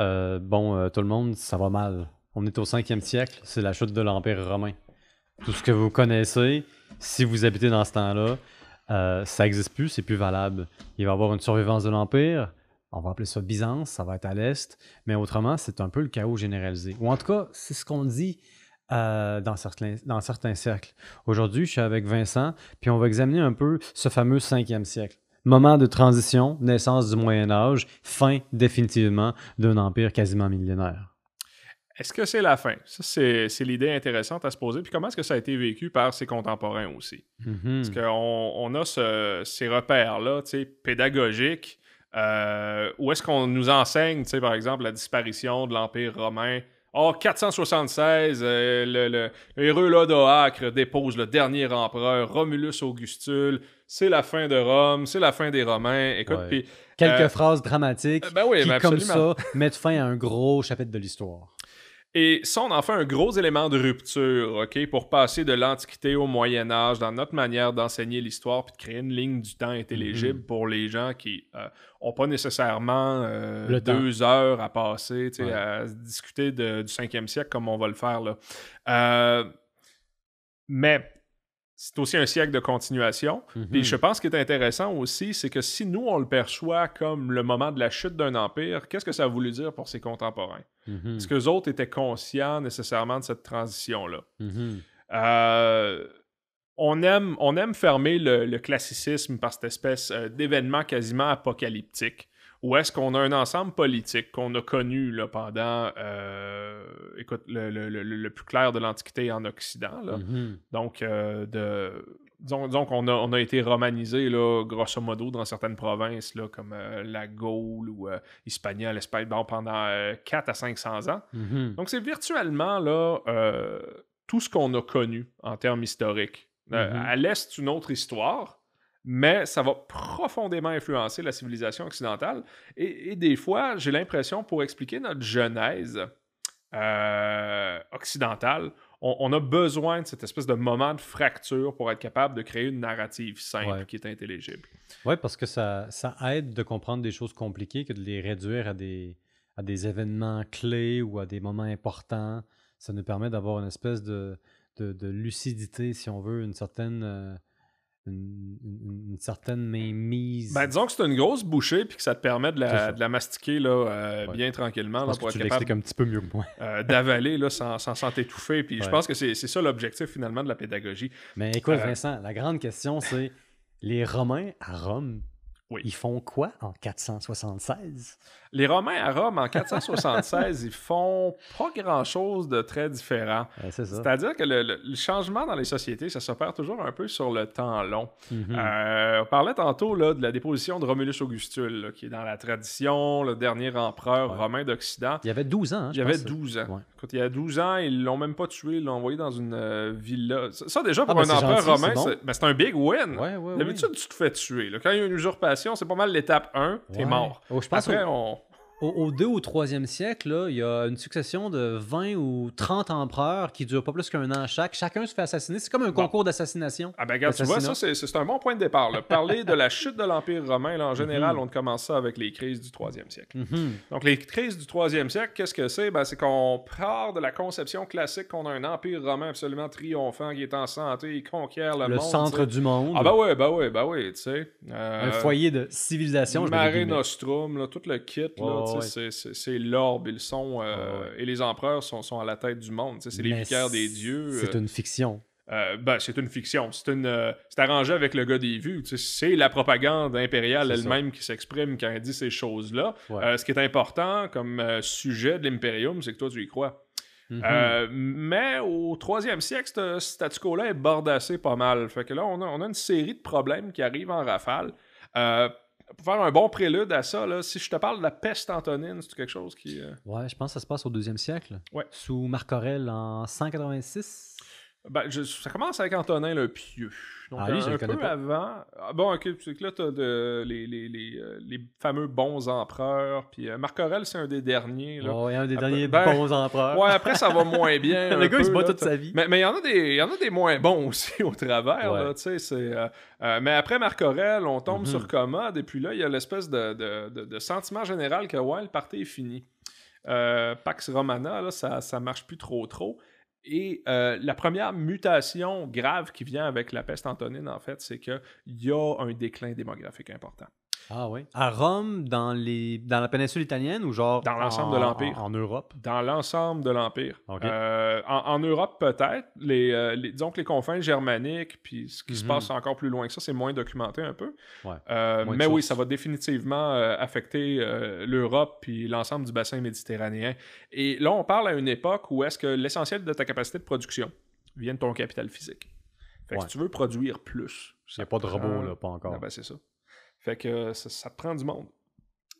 Euh, bon, euh, tout le monde, ça va mal. On est au 5e siècle, c'est la chute de l'Empire romain. Tout ce que vous connaissez, si vous habitez dans ce temps-là, euh, ça n'existe plus, c'est plus valable. Il va y avoir une survivance de l'Empire, on va appeler ça Byzance, ça va être à l'Est, mais autrement, c'est un peu le chaos généralisé. Ou en tout cas, c'est ce qu'on dit dans, certains, dans cercles. Aujourd'hui, je suis avec Vincent, puis on va examiner un peu ce fameux 5e siècle. Moment de transition, naissance du Moyen Âge, fin définitivement d'un empire quasiment millénaire. Est-ce que c'est la fin? Ça, c'est, l'idée intéressante à se poser. Puis comment est-ce que ça a été vécu par ses contemporains aussi? Mhm. Parce qu'on on a ce- ces repères-là, pédagogiques, euh, où est-ce qu'on nous enseigne, tu sais, par exemple, la disparition de l'Empire romain. Oh, 476, euh, le, le, le héros Lodoacre dépose le dernier empereur, Romulus Augustule. C'est la fin de Rome, c'est la fin des Romains. Écoute, Ouais. Quelques Euh, phrases dramatiques ben oui, qui, comme ça, mettent fin à un gros chapitre de l'histoire. Et ça, on en fait un gros élément de rupture, OK, pour passer de l'Antiquité au Moyen Âge dans notre manière d'enseigner l'histoire puis de créer une ligne du temps intelligible pour les gens qui n'ont pas nécessairement euh, Le temps. deux heures à passer, tu sais, Ouais. à discuter de- du 5e siècle comme on va le faire là. Euh, mais c'est aussi un siècle de continuation. Puis Mhm. je pense qui est intéressant aussi, c'est que si nous, on le perçoit comme le moment de la chute d'un empire, qu'est-ce que ça a voulu dire pour ses contemporains? Mhm. Est-ce que les autres étaient conscients nécessairement de cette transition-là? Mhm. Euh, on, aime, on aime fermer le, le classicisme par cette espèce euh, d'événement quasiment apocalyptique. Ou est-ce qu'on a un ensemble politique qu'on a connu là, pendant, euh, écoute, le, le- le- le plus clair de l'Antiquité en Occident? là? Mhm. Donc, euh, de, disons, disons qu'on a, on a été romanisé, là, grosso modo, dans certaines provinces, là, comme euh, la Gaule ou euh, Hispania, l'Espagne, bon, pendant euh, 4 à 500 ans. Mhm. Donc, c'est virtuellement là, tout ce qu'on a connu en termes historiques. Mhm. À l'Est, c'est une autre histoire, mais ça va profondément influencer la civilisation occidentale. Et, et des fois, j'ai l'impression, pour expliquer notre genèse euh, occidentale, on, on a besoin de cette espèce de moment de fracture pour être capable de créer une narrative simple Ouais. qui est intelligible. Oui, parce que ça, ça aide de comprendre des choses compliquées que de les réduire à des, à des événements clés ou à des moments importants. Ça nous permet d'avoir une espèce de, de, de lucidité, si on veut, une certaine, euh, une, une- une certaine mainmise. Ben, disons que c'est une grosse bouchée puis que ça te permet de la, de la mastiquer là, euh, Ouais. bien tranquillement je là, pense pour que tu être capable un petit peu mieux que moi. euh, d'avaler sans s'en étouffer. Puis je pense que c'est c'est ça l'objectif finalement de la pédagogie. Mais écoute, Euh, Vincent, la grande question, c'est les Romains à Rome, Oui. ils font quoi en 476? Les Romains à Rome, en 476, ils font pas grand-chose de très différent. C'est-à-dire que le, le- le changement dans les sociétés, ça s'opère toujours un peu sur le temps long. Mhm. Euh, on parlait tantôt là, de la déposition de Romulus Augustule, là, qui est dans la tradition, le dernier empereur Ouais. romain d'Occident. Il y avait 12 ans, hein, Il y avait pense. 12 ans. Ouais. Écoute, il y a 12 ans, ils l'ont même pas tué, ils l'ont envoyé dans une euh, villa. Ça, déjà, pour ben, un empereur gentil, romain, c'est bon. c'est ben, c'est un big win. D'habitude, tu te fais tuer. là. Quand il y a une usurpation, c'est pas mal l'étape 1, t'es Ouais. mort. Oh, je pense Après, au- on... Au, au 2 ou 3e siècle, là, il y a une succession de 20 ou 30 empereurs qui durent pas plus qu'un an chaque. Chacun se fait assassiner. C'est comme un Bon. concours d'assassination. Ah ben regarde, tu vois, ça, c'est un bon point de départ. là. Parler de la chute de l'Empire romain, là, en général, Mhm. on commence ça avec les crises du 3e siècle. Mhm. Donc, les crises du 3e siècle, qu'est-ce que c'est? Ben, c'est qu'on part de la conception classique qu'on a un empire romain absolument triomphant qui est en santé, il conquiert le, Le monde. centre tu sais. du monde. Ah ben ouais, ben ouais, ben ouais, tu sais. Euh, Un foyer de civilisation. je Mare. Nostrum, là, tout le kit, là, Ouais, ouais. c'est- c'est c'est l'orbe et le son, euh, Ouais, et les empereurs sont, sont à la tête du monde. C'est les vicaires des dieux. C'est euh, une fiction. euh, ben, c'est une fiction. C'est euh, c'est arrangé avec le gars des vues. C'est la propagande impériale C'est elle-même qui s'exprime quand elle dit ces choses-là. Ouais. Euh, ce qui est important comme sujet de l'impérium, c'est que toi, tu y crois. Mhm. Mais au troisième siècle, ce statu quo-là est bordassé pas mal. Fait que là, on a, on a une série de problèmes qui arrivent en rafale. Pour faire un bon prélude à ça, là, si je te parle de la peste antonine, c'est quelque chose qui... euh, Ouais, je pense que ça se passe au deuxième siècle. Ouais. Sous Marc Aurèle en 186. Ben, je- ça commence avec Antonin le Pieux. Donc, Ah, lui, un, un peu pas. avant. Ah, bon, ok, c'est que là, t'as de, les, les, les, euh, les fameux bons empereurs. Puis euh, Marc Aurèle, c'est un des derniers. Là. Ouais, un des derniers ben, bons empereurs. Ouais, après, ça va moins bien. le gars, il se peu, bat là, toute sa vie. Mais mais il y en a des y en a des moins bons aussi au travers Ouais. là, tu sais, c'est euh, euh, mais après Marc Aurèle, on tombe Mhm. sur commode et puis là il y a l'espèce de, de, de- de sentiment général que ouais, le party est fini. Pax Romana, là, ça, ça marche plus trop trop. Et euh, la première mutation grave qui vient avec la peste antonine, en fait, c'est qu'il y a un déclin démographique important. Ah oui. À Rome, dans, les... dans la péninsule italienne ou genre. Dans l'ensemble de l'Empire. En, en Europe? Dans l'ensemble de l'Empire. Ok. Euh, en, en Europe, peut-être. Les, euh, les- disons que les confins germaniques, puis ce qui se Mhm. passe encore plus loin que ça, c'est moins documenté un peu. Ouais. Euh, mais oui, ça va définitivement euh, affecter euh, l'Europe puis l'ensemble du bassin méditerranéen. Et là, on parle à une époque où est-ce que l'essentiel de ta capacité de production vient de ton capital physique. Fait que Ouais. si tu veux produire plus, Il n'y a pas de prend- robot, là, pas encore. Ah ben, c'est ça. Fait que euh, ça, ça te prend du monde.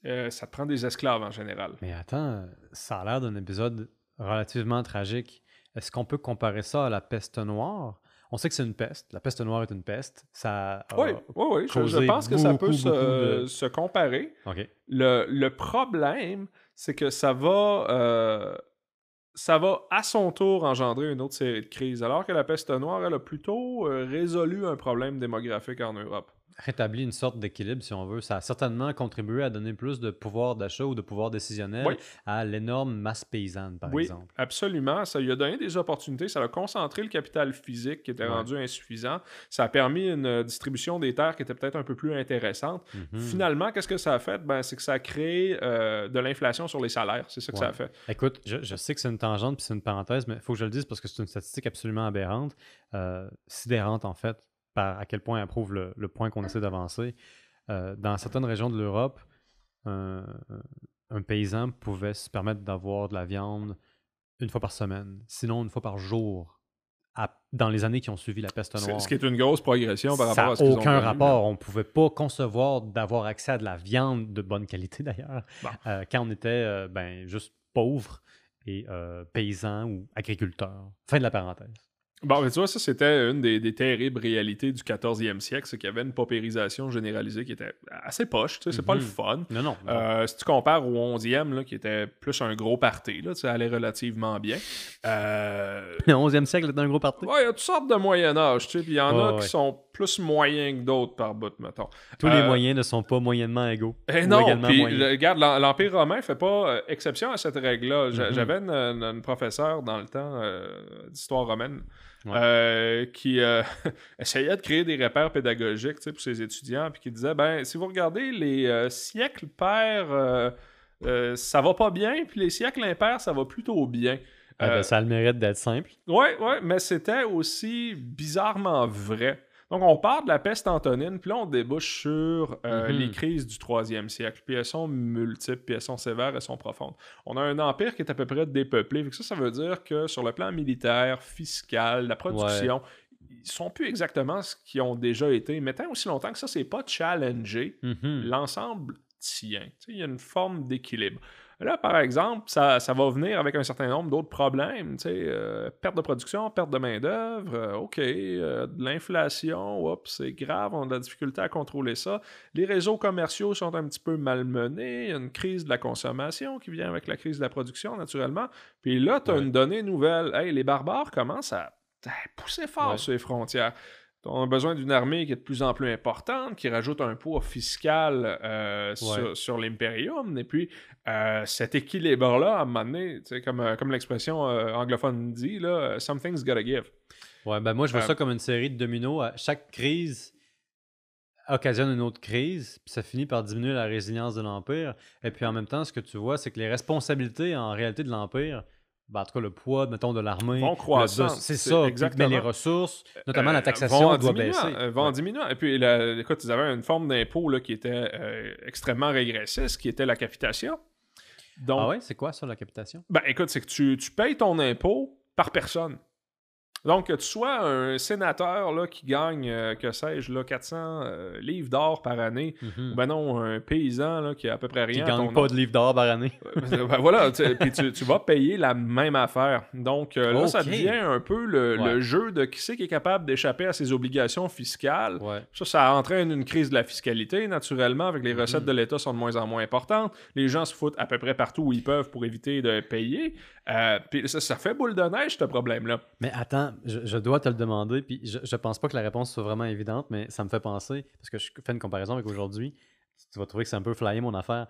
Euh, ça te prend des esclaves en général. Mais attends, ça a l'air d'un épisode relativement tragique. Est-ce qu'on peut comparer ça à la peste noire? On sait que c'est une peste. La peste noire est une peste. Ça a- Oui, oui, oui. Je, pense que ça peut se, beaucoup de- se comparer. Le, le problème, c'est que ça va, euh, ça va à son tour engendrer une autre série de crises, alors que la peste noire, elle a plutôt euh, résolu un problème démographique en Europe. Rétabli une sorte d'équilibre, si on veut. Ça a certainement contribué à donner plus de pouvoir d'achat ou de pouvoir décisionnel Oui. à l'énorme masse paysanne, par oui, exemple. absolument. Ça lui a donné des opportunités. Ça a concentré le capital physique qui était Ouais. rendu insuffisant. Ça a permis une euh, distribution des terres qui était peut-être un peu plus intéressante. Mhm. Finalement, qu'est-ce que ça a fait? Ben, c'est que ça a créé euh, de l'inflation sur les salaires. C'est ça que ça a fait. Écoute, je, je sais que c'est une tangente puis c'est une parenthèse, mais il faut que je le dise parce que c'est une statistique absolument aberrante, euh, sidérante en fait, par à quel point elle prouve le, le point qu'on essaie d'avancer. Euh, dans certaines régions de l'Europe, un, un paysan pouvait se permettre d'avoir de la viande une fois par semaine, sinon une fois par jour, à- dans les années qui ont suivi la peste noire. Ce qui est une grosse progression par Ça rapport n'a à ce qu'ils aucun rapport. On ne pouvait pas concevoir d'avoir accès à de la viande de bonne qualité, d'ailleurs, Bon. euh, quand on était euh, ben, juste pauvre et euh, paysan ou agriculteur. Fin de la parenthèse. Bon, mais tu vois, ça, c'était une des, des terribles réalités du 14e siècle, c'est qu'il y avait une paupérisation généralisée qui était assez poche, tu sais, c'est pas le Mhm. fun. Non, non. non. Euh, si tu compares au 11e, là, qui était plus un gros party, là, ça allait relativement bien. Euh, Le 11e siècle est un gros parti. Ouais, il y a toutes sortes de Moyen-Âge, tu sais, puis il y en a Ouais, qui sont plus moyens que d'autres par bout, mettons. Tous les euh, moyens ne sont pas moyennement égaux. Eh non, puis le- regarde, l'Em- l'Empire romain fait pas euh, exception à cette règle-là. Mhm. J'avais une, une- une professeure dans le temps euh, d'histoire romaine Ouais. euh, qui essayait de créer des repères pédagogiques pour ses étudiants, puis qui disait, ben, si vous regardez les siècles pairs, ça va pas bien, puis les siècles impairs, ça va plutôt bien. Ah, ben, ça a le mérite d'être simple. Ouais, ouais, mais c'était aussi bizarrement vrai. Donc, on part de la peste antonine, puis là, on débouche sur euh, Mhm. les crises du troisième siècle. Puis elles sont multiples, puis elles sont sévères, elles sont profondes. On a un empire qui est à peu près dépeuplé. Fait que ça, ça veut dire que sur le plan militaire, fiscal, la production, ils sont plus exactement ce qu'ils ont déjà été. Mais tant aussi longtemps que ça, c'est pas challengé, Mhm. l'ensemble tient. Il y a une forme d'équilibre. Là, par exemple, ça, ça va venir avec un certain nombre d'autres problèmes. tu sais, euh, perte de production, perte de main-d'œuvre, euh, OK, euh, de l'inflation, oups, c'est grave, on a de la difficulté à contrôler ça. Les réseaux commerciaux sont un petit peu malmenés, il y a une crise de la consommation qui vient avec la crise de la production, naturellement. Puis là, tu as Ouais. une donnée nouvelle. Hey, les barbares commencent à, à pousser fort Ouais. sur les frontières. On a besoin d'une armée qui est de plus en plus importante, qui rajoute un poids fiscal euh, sur, sur l'Imperium. Et puis, euh, cet équilibre-là, à un moment donné, comme, euh, comme l'expression euh, anglophone dit, là, something's gotta give. Ouais, ben moi, je vois ça comme une série de dominos. Chaque crise occasionne une autre crise, puis ça finit par diminuer la résilience de l'Empire. Et puis en même temps, ce que tu vois, c'est que les responsabilités en réalité de l'Empire, ben, en tout cas le poids, mettons, de l'armée, Vont croissant, c'est ça, exactement. mais les ressources, notamment la Euh, taxation, doit baisser. euh, vont en Ouais. diminuant. Et puis, la- écoute, ils avaient une forme d'impôt qui était euh, extrêmement régressiste, qui était la capitation. Donc, Ah ouais, c'est quoi ça, la capitation? Ben, écoute, c'est que tu, tu payes ton impôt par personne. Donc, que tu sois un sénateur là, qui gagne, euh, que sais-je, là, 400 euh, livres d'or par année, Mhm. ou ben non, un paysan là, qui a à peu près Qui rien. à gagne ton pas de livres d'or par année. Euh, ben voilà, tu- puis tu, tu vas payer la même affaire. Donc euh, là, ça devient un peu le, jeu de qui c'est qui est capable d'échapper à ses obligations fiscales. Ouais. Ça, ça entraîne une crise de la fiscalité, naturellement, avec les recettes Mhm. de l'État sont de moins en moins importantes. Les gens se foutent à peu près partout où ils peuvent pour éviter de payer. Euh, puis ça, ça fait boule de neige, ce problème-là. Mais attends, je, je dois te le demander, puis je, je pense pas que la réponse soit vraiment évidente, mais ça me fait penser, parce que je fais une comparaison avec aujourd'hui, tu vas trouver que c'est un peu flyé mon affaire.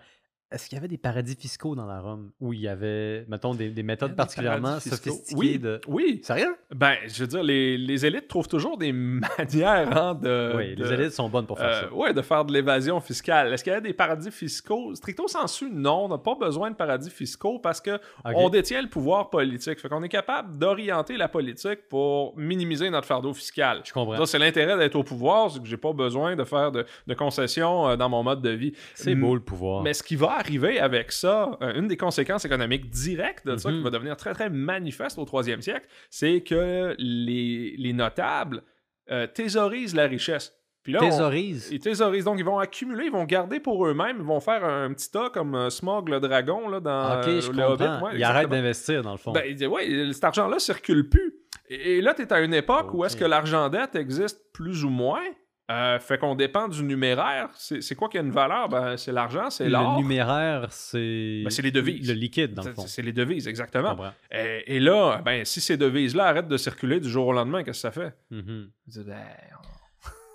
Est-ce qu'il y avait des paradis fiscaux dans la Rome où il y avait, mettons, des, des méthodes des particulièrement sophistiquées Oui, de. oui. Sérieux? Ben, je veux dire, les, les élites trouvent toujours des manières hein, de. oui, de- les élites sont bonnes pour faire euh, ça. ouais, de faire de l'évasion fiscale. Est-ce qu'il y a des paradis fiscaux? Stricto sensu, non. On n'a pas besoin de paradis fiscaux parce que Ok. on détient le pouvoir politique. Fait qu'on est capable d'orienter la politique pour minimiser notre fardeau fiscal. Je comprends. Ça, c'est l'intérêt d'être au pouvoir, c'est que j'ai pas besoin de faire de, de concessions euh, dans mon mode de vie. C'est beau le pouvoir. Mais ce qui va arriver avec ça, euh, une des conséquences économiques directes de ça, Mhm. qui va devenir très très manifeste au troisième siècle, c'est que les, les notables euh, thésaurisent la richesse. Puis là, on- Thésaurise. ils thésaurisent, donc ils vont accumuler, ils vont garder pour eux-mêmes, ils vont faire un petit tas comme euh, Smog le dragon là, dans je le Hobbit. Ouais, Ils arrêtent d'investir, dans le fond. Ben, il dit, ouais, cet argent-là circule plus. Et, et là, tu es à une époque où est-ce que l'argent-dette existe plus ou moins. Euh, fait qu'on dépend du numéraire. C'est quoi qui a une valeur? Ben, c'est l'argent, c'est l'or. le numéraire, c'est. Ben, c'est les devises. Le liquide, dans le C'est- fond. C'est les devises, exactement. Et, et là, ben, si ces devises-là arrêtent de circuler du jour au lendemain, qu'est-ce que ça fait? Mhm. Ben,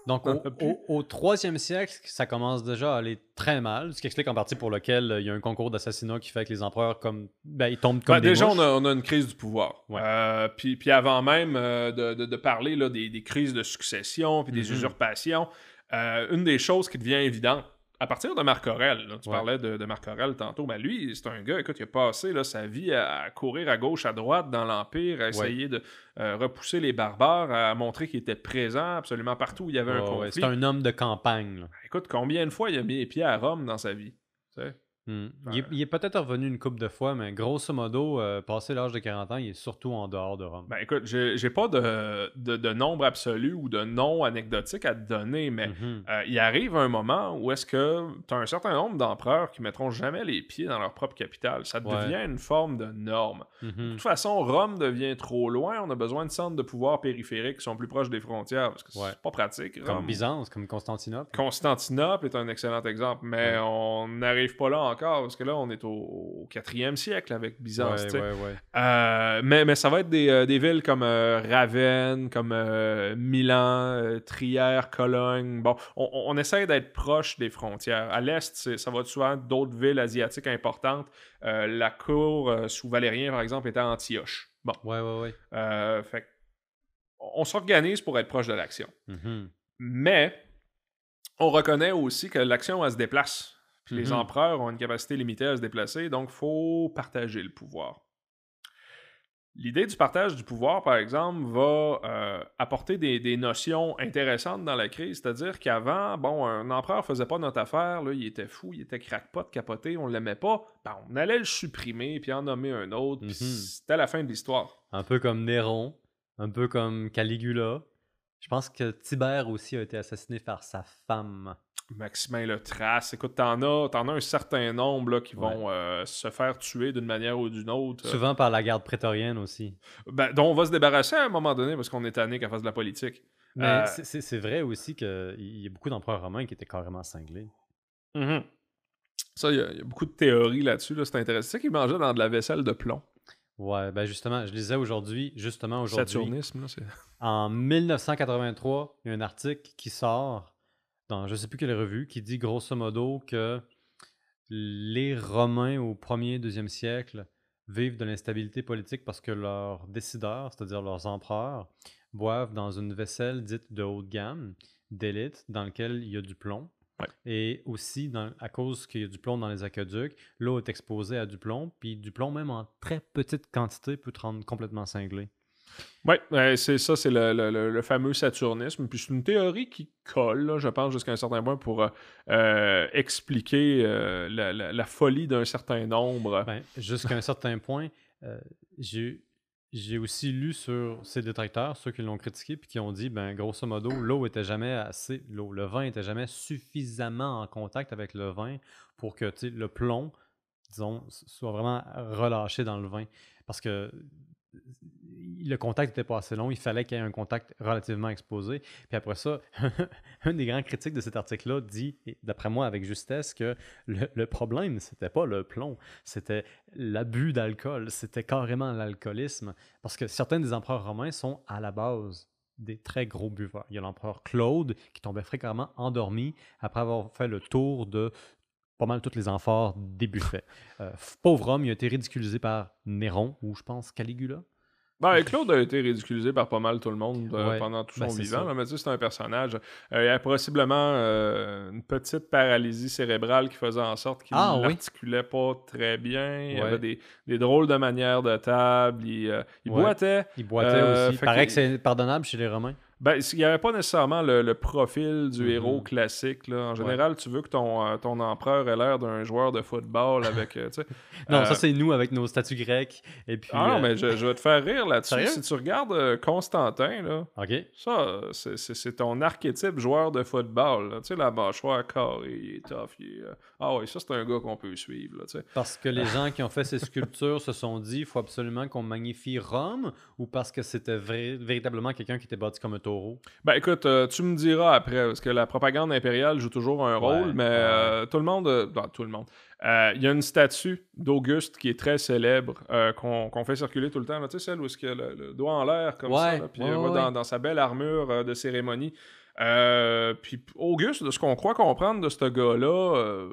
Donc, On au, au- au troisième siècle, ça commence déjà à aller très mal, ce qui explique en partie pour lequel euh, il y a un concours d'assassinat qui fait que les empereurs, comme, ben, ils tombent comme Ben, des déjà, on a, on a une crise du pouvoir. Ouais. Euh, puis, puis avant même euh, de, de- de parler là, des, des crises de succession puis des Mhm. usurpations, euh, une des choses qui devient évidente, à partir de Marc Aurèle, là, tu Ouais. parlais de, de Marc Aurèle tantôt, ben lui, c'est un gars, écoute, il a passé là, sa vie à, à courir à gauche, à droite dans l'Empire, à essayer de euh, repousser les barbares, à montrer qu'il était présent absolument partout où il y avait un ouais, conflit. c'est un homme de campagne. là. Écoute, combien de fois il a mis les pieds à Rome dans sa vie? tu sais? Hmm. Il est, il est peut-être revenu une couple de fois, mais grosso modo, euh, passé l'âge de 40 ans, il est surtout en dehors de Rome. Ben écoute, j'ai j'ai pas de, de, de nombre absolu ou de nom anecdotique à te donner, mais Mhm. euh, il arrive un moment où est-ce que tu as un certain nombre d'empereurs qui mettront jamais les pieds dans leur propre capitale. Ça Ouais. devient une forme de norme. De Mhm. toute façon, Rome devient trop loin. On a besoin de centres de pouvoir périphériques qui sont plus proches des frontières parce que c'est Ouais. pas pratique. Comme. Byzance, comme Constantinople. Constantinople est un excellent exemple, mais on n'arrive pas là encore parce que là, on est au, 4e siècle avec Byzance. Ouais, tu sais. ouais, ouais. Euh, mais, mais ça va être des, euh, des villes comme euh, Ravenne, comme euh, Milan, Trière, Cologne. Bon, on, essaie d'être proche des frontières. À l'est, ça va être souvent d'autres villes asiatiques importantes. La cour sous Valérien, par exemple, était à Antioche. Bon, Ouais, ouais, ouais. fait que on s'organise pour être proche de l'action. Mhm. Mais on reconnaît aussi que l'action, elle se déplace. Puis les Mhm. empereurs ont une capacité limitée à se déplacer, donc il faut partager le pouvoir. L'idée du partage du pouvoir, par exemple, va euh, apporter des, des notions intéressantes dans la crise. C'est-à-dire qu'avant, bon, un empereur faisait pas notre affaire, là, il était fou, il était crackpot, capoté, on l'aimait pas. Ben, on allait le supprimer, puis en nommer un autre, puis Mhm. c'était la fin de l'histoire. Un peu comme Néron, un peu comme Caligula. Je pense que Tibère aussi a été assassiné par sa femme. Maximin le trace. Écoute, t'en as, t'en as un certain nombre là, qui vont euh, se faire tuer d'une manière ou d'une autre. Souvent par la garde prétorienne aussi. Ben, dont on va se débarrasser à un moment donné parce qu'on est tanné qu'elle fasse de la politique. Mais Euh, c'est- vrai aussi qu'il y a beaucoup d'empereurs romains qui étaient carrément cinglés. Ça, il y, a- il y a beaucoup de théories là-dessus. Là, c'est intéressant. C'est qu'ils mangeaient dans de la vaisselle de plomb. Ouais, ben justement, je lisais aujourd'hui, justement aujourd'hui, Saturnisme, là, c'est... en 1983, il y a un article qui sort dans je sais plus quelle revue qui dit grosso modo que les Romains au 1er, 2e siècle vivent de l'instabilité politique parce que leurs décideurs, c'est-à-dire leurs empereurs, boivent dans une vaisselle dite de haute gamme, d'élite, dans laquelle il y a du plomb. Ouais. Et aussi, dans- à cause qu'il y a du plomb dans les aqueducs, l'eau est exposée à du plomb, puis du plomb, même en très petite quantité, peut te rendre complètement cinglé. Oui, c'est ça, c'est le, le- le- fameux saturnisme. Puis c'est une théorie qui colle, là, je pense, jusqu'à un certain point pour euh, euh, expliquer euh, la, la- la folie d'un certain nombre. Ben, jusqu'à un certain point, j'ai j'ai aussi lu sur ces détracteurs, ceux qui l'ont critiqué, puis qui ont dit, ben, grosso modo, l'eau était jamais assez, l'eau, le vin était jamais suffisamment en contact avec le vin pour que le plomb, disons, soit vraiment relâché dans le vin. Parce que le contact n'était pas assez long, il fallait qu'il y ait un contact relativement exposé. Puis après ça, un des grands critiques de cet article-là dit, d'après moi avec justesse, que le, le problème, c'était pas le plomb, c'était l'abus d'alcool, c'était carrément l'alcoolisme. Parce que certains des empereurs romains sont à la base des très gros buveurs. Il y a l'empereur Claude qui tombait fréquemment endormi après avoir fait le tour de pas mal tous les amphores des buffets. Euh, pauvre homme, il a été ridiculisé par Néron, ou je pense Caligula. Ben, Claude a été ridiculisé par pas mal tout le monde euh, Ouais, pendant tout ben, son vivant. là, c'est un personnage. Euh, il a possiblement euh, une petite paralysie cérébrale qui faisait en sorte qu'il Ah, oui. n'articulait pas très bien. Il Ouais. avait des, des drôles de manières de table. Il, il Ouais. boitait. Il boitait aussi. fait Paraît que c'est pardonnable chez les Romains. Ben, il n'y avait pas nécessairement le, le profil du Mhm. héros classique. Là. En général, tu veux que ton, euh, ton empereur ait l'air d'un joueur de football avec. euh, Non, euh, ça c'est nous avec nos statues grecques. Et puis, Ah non, euh, mais je, je vais te faire rire là-dessus. Si tu regardes euh, Constantin, là, ça, euh, c'est- ton archétype joueur de football. là. Tu sais, la mâchoire carrée, il est tough. il est, euh, Ah oui, ça, c'est un gars qu'on peut suivre. Là. Parce que les gens qui ont fait ces sculptures se sont dit il faut absolument qu'on magnifie Rome ou parce que c'était véritablement quelqu'un qui était bâti comme un taureau Ben écoute, euh, tu me diras après, parce que la propagande impériale joue toujours un rôle, Ouais, mais ouais. euh, tout le monde, euh, non, tout le monde, il y a une statue d'Auguste qui est très célèbre, qu'on fait circuler tout le temps, là. tu sais, celle où il a le, le doigt en l'air, comme ça, là, puis dans, dans sa belle armure de cérémonie. Puis Auguste, de ce qu'on croit comprendre de ce gars-là,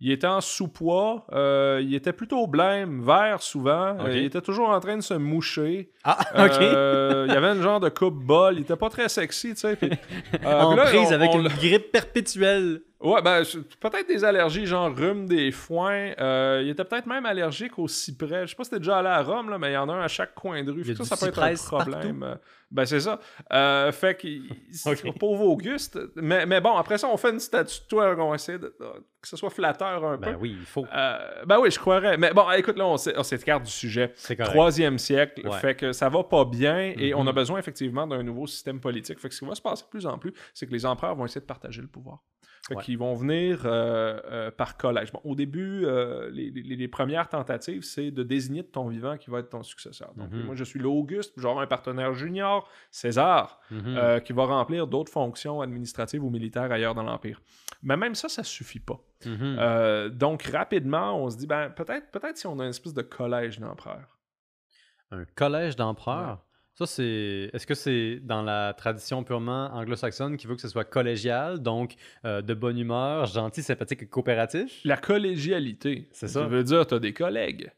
il était en sous-poids, euh, il était plutôt blême, vert souvent, Ok. euh, il était toujours en train de se moucher. Ah, OK. Euh, il y avait une genre de coupe-bol. Il était pas très sexy, tu sais. puis, en là, prise on- avec on une grippe perpétuelle. Ouais, ben, peut-être des allergies, genre rhume des foins. Euh, il était peut-être même allergique au cyprès. Je sais pas si t'es déjà allé à Rome, là, mais il y en a un à chaque coin de rue. Il y Fait a que du ça, ça peut être un problème. Euh, Ben, c'est ça. Euh, fait que, il- Ok. pauvre Auguste. Mais, mais bon, après ça, on fait une statue de toi, on essaie de- que ce soit flatteur un Ben peu. oui, il faut. Euh, ben oui, je croirais. Mais bon, écoute, là, on s'é- on s'écarte du sujet. Troisième siècle, Ouais. fait que ça va pas bien et on a besoin effectivement d'un nouveau système politique. Fait que ce qui va se passer de plus en plus, c'est que les empereurs vont essayer de partager le pouvoir. Ouais. qu'ils vont venir euh, euh, par collège. Bon, au début, euh, les, les- les premières tentatives, c'est de désigner de ton vivant qui va être ton successeur. Donc, Mhm. moi, je suis l'Auguste, j'aurai un partenaire junior, César, Mhm. qui va remplir d'autres fonctions administratives ou militaires ailleurs dans l'Empire. Mais même ça, ça suffit pas. Mhm. Donc, rapidement, on se dit, ben, peut-être peut si on a une espèce de collège d'empereurs. Un collège d'empereurs. Ça, c'est. Est-ce que c'est dans la tradition purement anglo-saxonne qui veut que ce soit collégial, donc euh, de bonne humeur, gentil, sympathique et coopératif? La collégialité. C'est ça. Ça veut dire, tu as des collègues.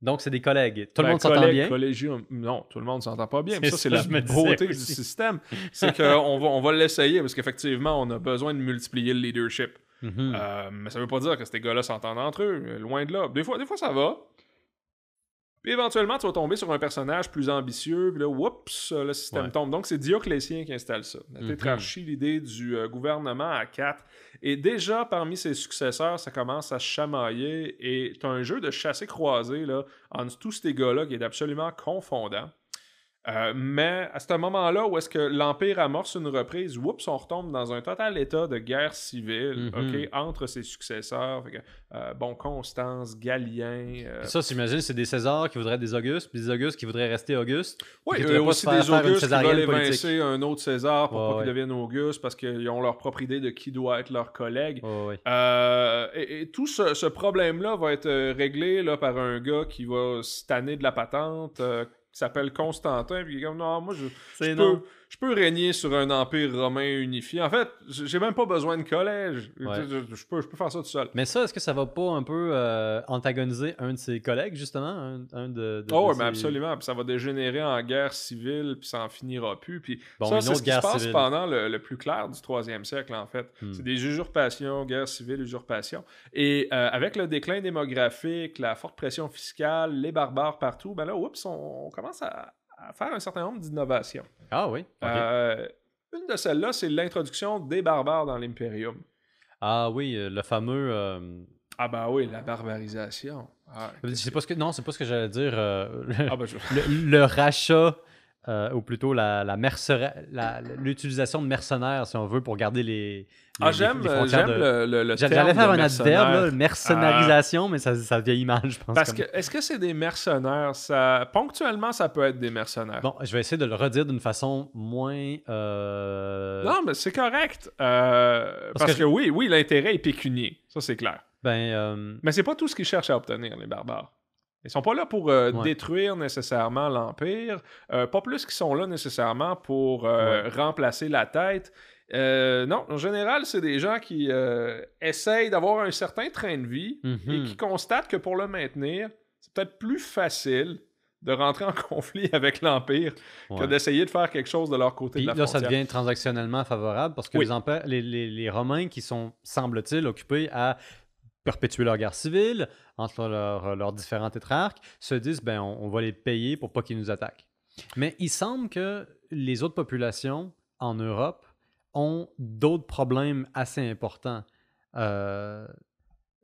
Donc, c'est des collègues. Tout le Ben, monde s'entend bien? collégium- Non, tout le monde s'entend pas bien. Mais ça, c'est la beauté du système. C'est qu'on va, on va l'essayer parce qu'effectivement, on a besoin de multiplier le leadership. Mhm. Euh, mais ça veut pas dire que ces gars-là s'entendent entre eux. Loin de là. Des fois, des fois ça va. Puis éventuellement, tu vas tomber sur un personnage plus ambitieux, puis là, oups, euh, le système Ouais. tombe. Donc, c'est Dioclétien qui installe ça. La Mhm. tétrarchie, l'idée du euh, gouvernement à quatre. Et déjà, parmi ses successeurs, ça commence à se chamailler. Et tu as un jeu de chassé-croisé là, entre tous ces gars-là qui est absolument confondant. Euh, mais à ce moment-là où est-ce que l'Empire amorce une reprise, oups, on retombe dans un total état de guerre civile Mhm. ok, entre ses successeurs. Que, euh, bon, Constance, Galien. euh, Ça, j'imagine, c'est des Césars qui voudraient être des Augustes, puis des Augustes qui voudraient rester Augustes. Oui, pas aussi des Augustes qui veulent évincer un autre César pour Ouais, pas ouais. qu'il devienne Auguste parce qu'ils ont leur propre idée de qui doit être leur collègue. Oh. Euh, et, et tout ce, ce problème-là va être réglé là, par un gars qui va se tanner de la patente, qui s'appelle Constantin, puis il est comme non, moi je, je peux, je peux régner sur un empire romain unifié. En fait, j'ai même pas besoin de collège. Ouais. Je, peux, je peux faire ça tout seul. Mais ça, est-ce que ça va pas un peu euh, antagoniser un de ses collègues, justement? Un, un de, de- Oh, de ses- mais absolument. Puis ça va dégénérer en guerre civile, puis ça en finira plus. Puis Bon, ça, c'est ce qui se passe civile. pendant le, le plus clair du troisième siècle, en fait. Hmm. C'est des usurpations, guerre civile, usurpation. Et euh, avec le déclin démographique, la forte pression fiscale, les barbares partout, ben là, oups, on, on commence à, à faire un certain nombre d'innovations. Ah oui? Euh, une de celles-là, c'est l'introduction des barbares dans l'Imperium. Ah oui, euh, le fameux... euh, Ah bah oui, la barbarisation. Ah, sais pas ce que... Non, c'est pas ce que j'allais dire. euh, le, ah bah, je- le- le rachat, euh, ou plutôt la, mercera- l'utilisation de mercenaires, si on veut, pour garder les, Ah, les- j'aime frontières j'aime de- le, le, J'allais faire un adverbe, là, mercenarisation, mais ça, ça vieillit mal, je pense. Parce comme- que, est-ce que c'est des mercenaires? Ça... Ponctuellement, ça peut être des mercenaires. Bon, je vais essayer de le redire d'une façon moins... euh, Non, mais c'est correct. euh, parce Parce que, que oui, oui, l'intérêt est pécunier. Ça, c'est clair. Ben, Mais c'est pas tout ce qu'ils cherchent à obtenir, les barbares. Ils sont pas là pour euh, Ouais. détruire nécessairement l'Empire. euh, pas plus qu'ils sont là nécessairement pour euh, remplacer la tête. Non, en général, c'est des gens qui essayent d'avoir un certain train de vie et Mhm. qui constatent que pour le maintenir, c'est peut-être plus facile de rentrer en conflit avec l'Empire que d'essayer de faire quelque chose de leur côté Puis de la là, ça devient transactionnellement favorable parce que Oui. les, empê- les, les- les Romains qui sont, semble-t-il, occupés à perpétuer leur guerre civile entre leurs leurs différents tétrarques, se disent ben on, on va les payer pour pas qu'ils nous attaquent. Mais il semble que les autres populations en Europe ont d'autres problèmes assez importants. Euh,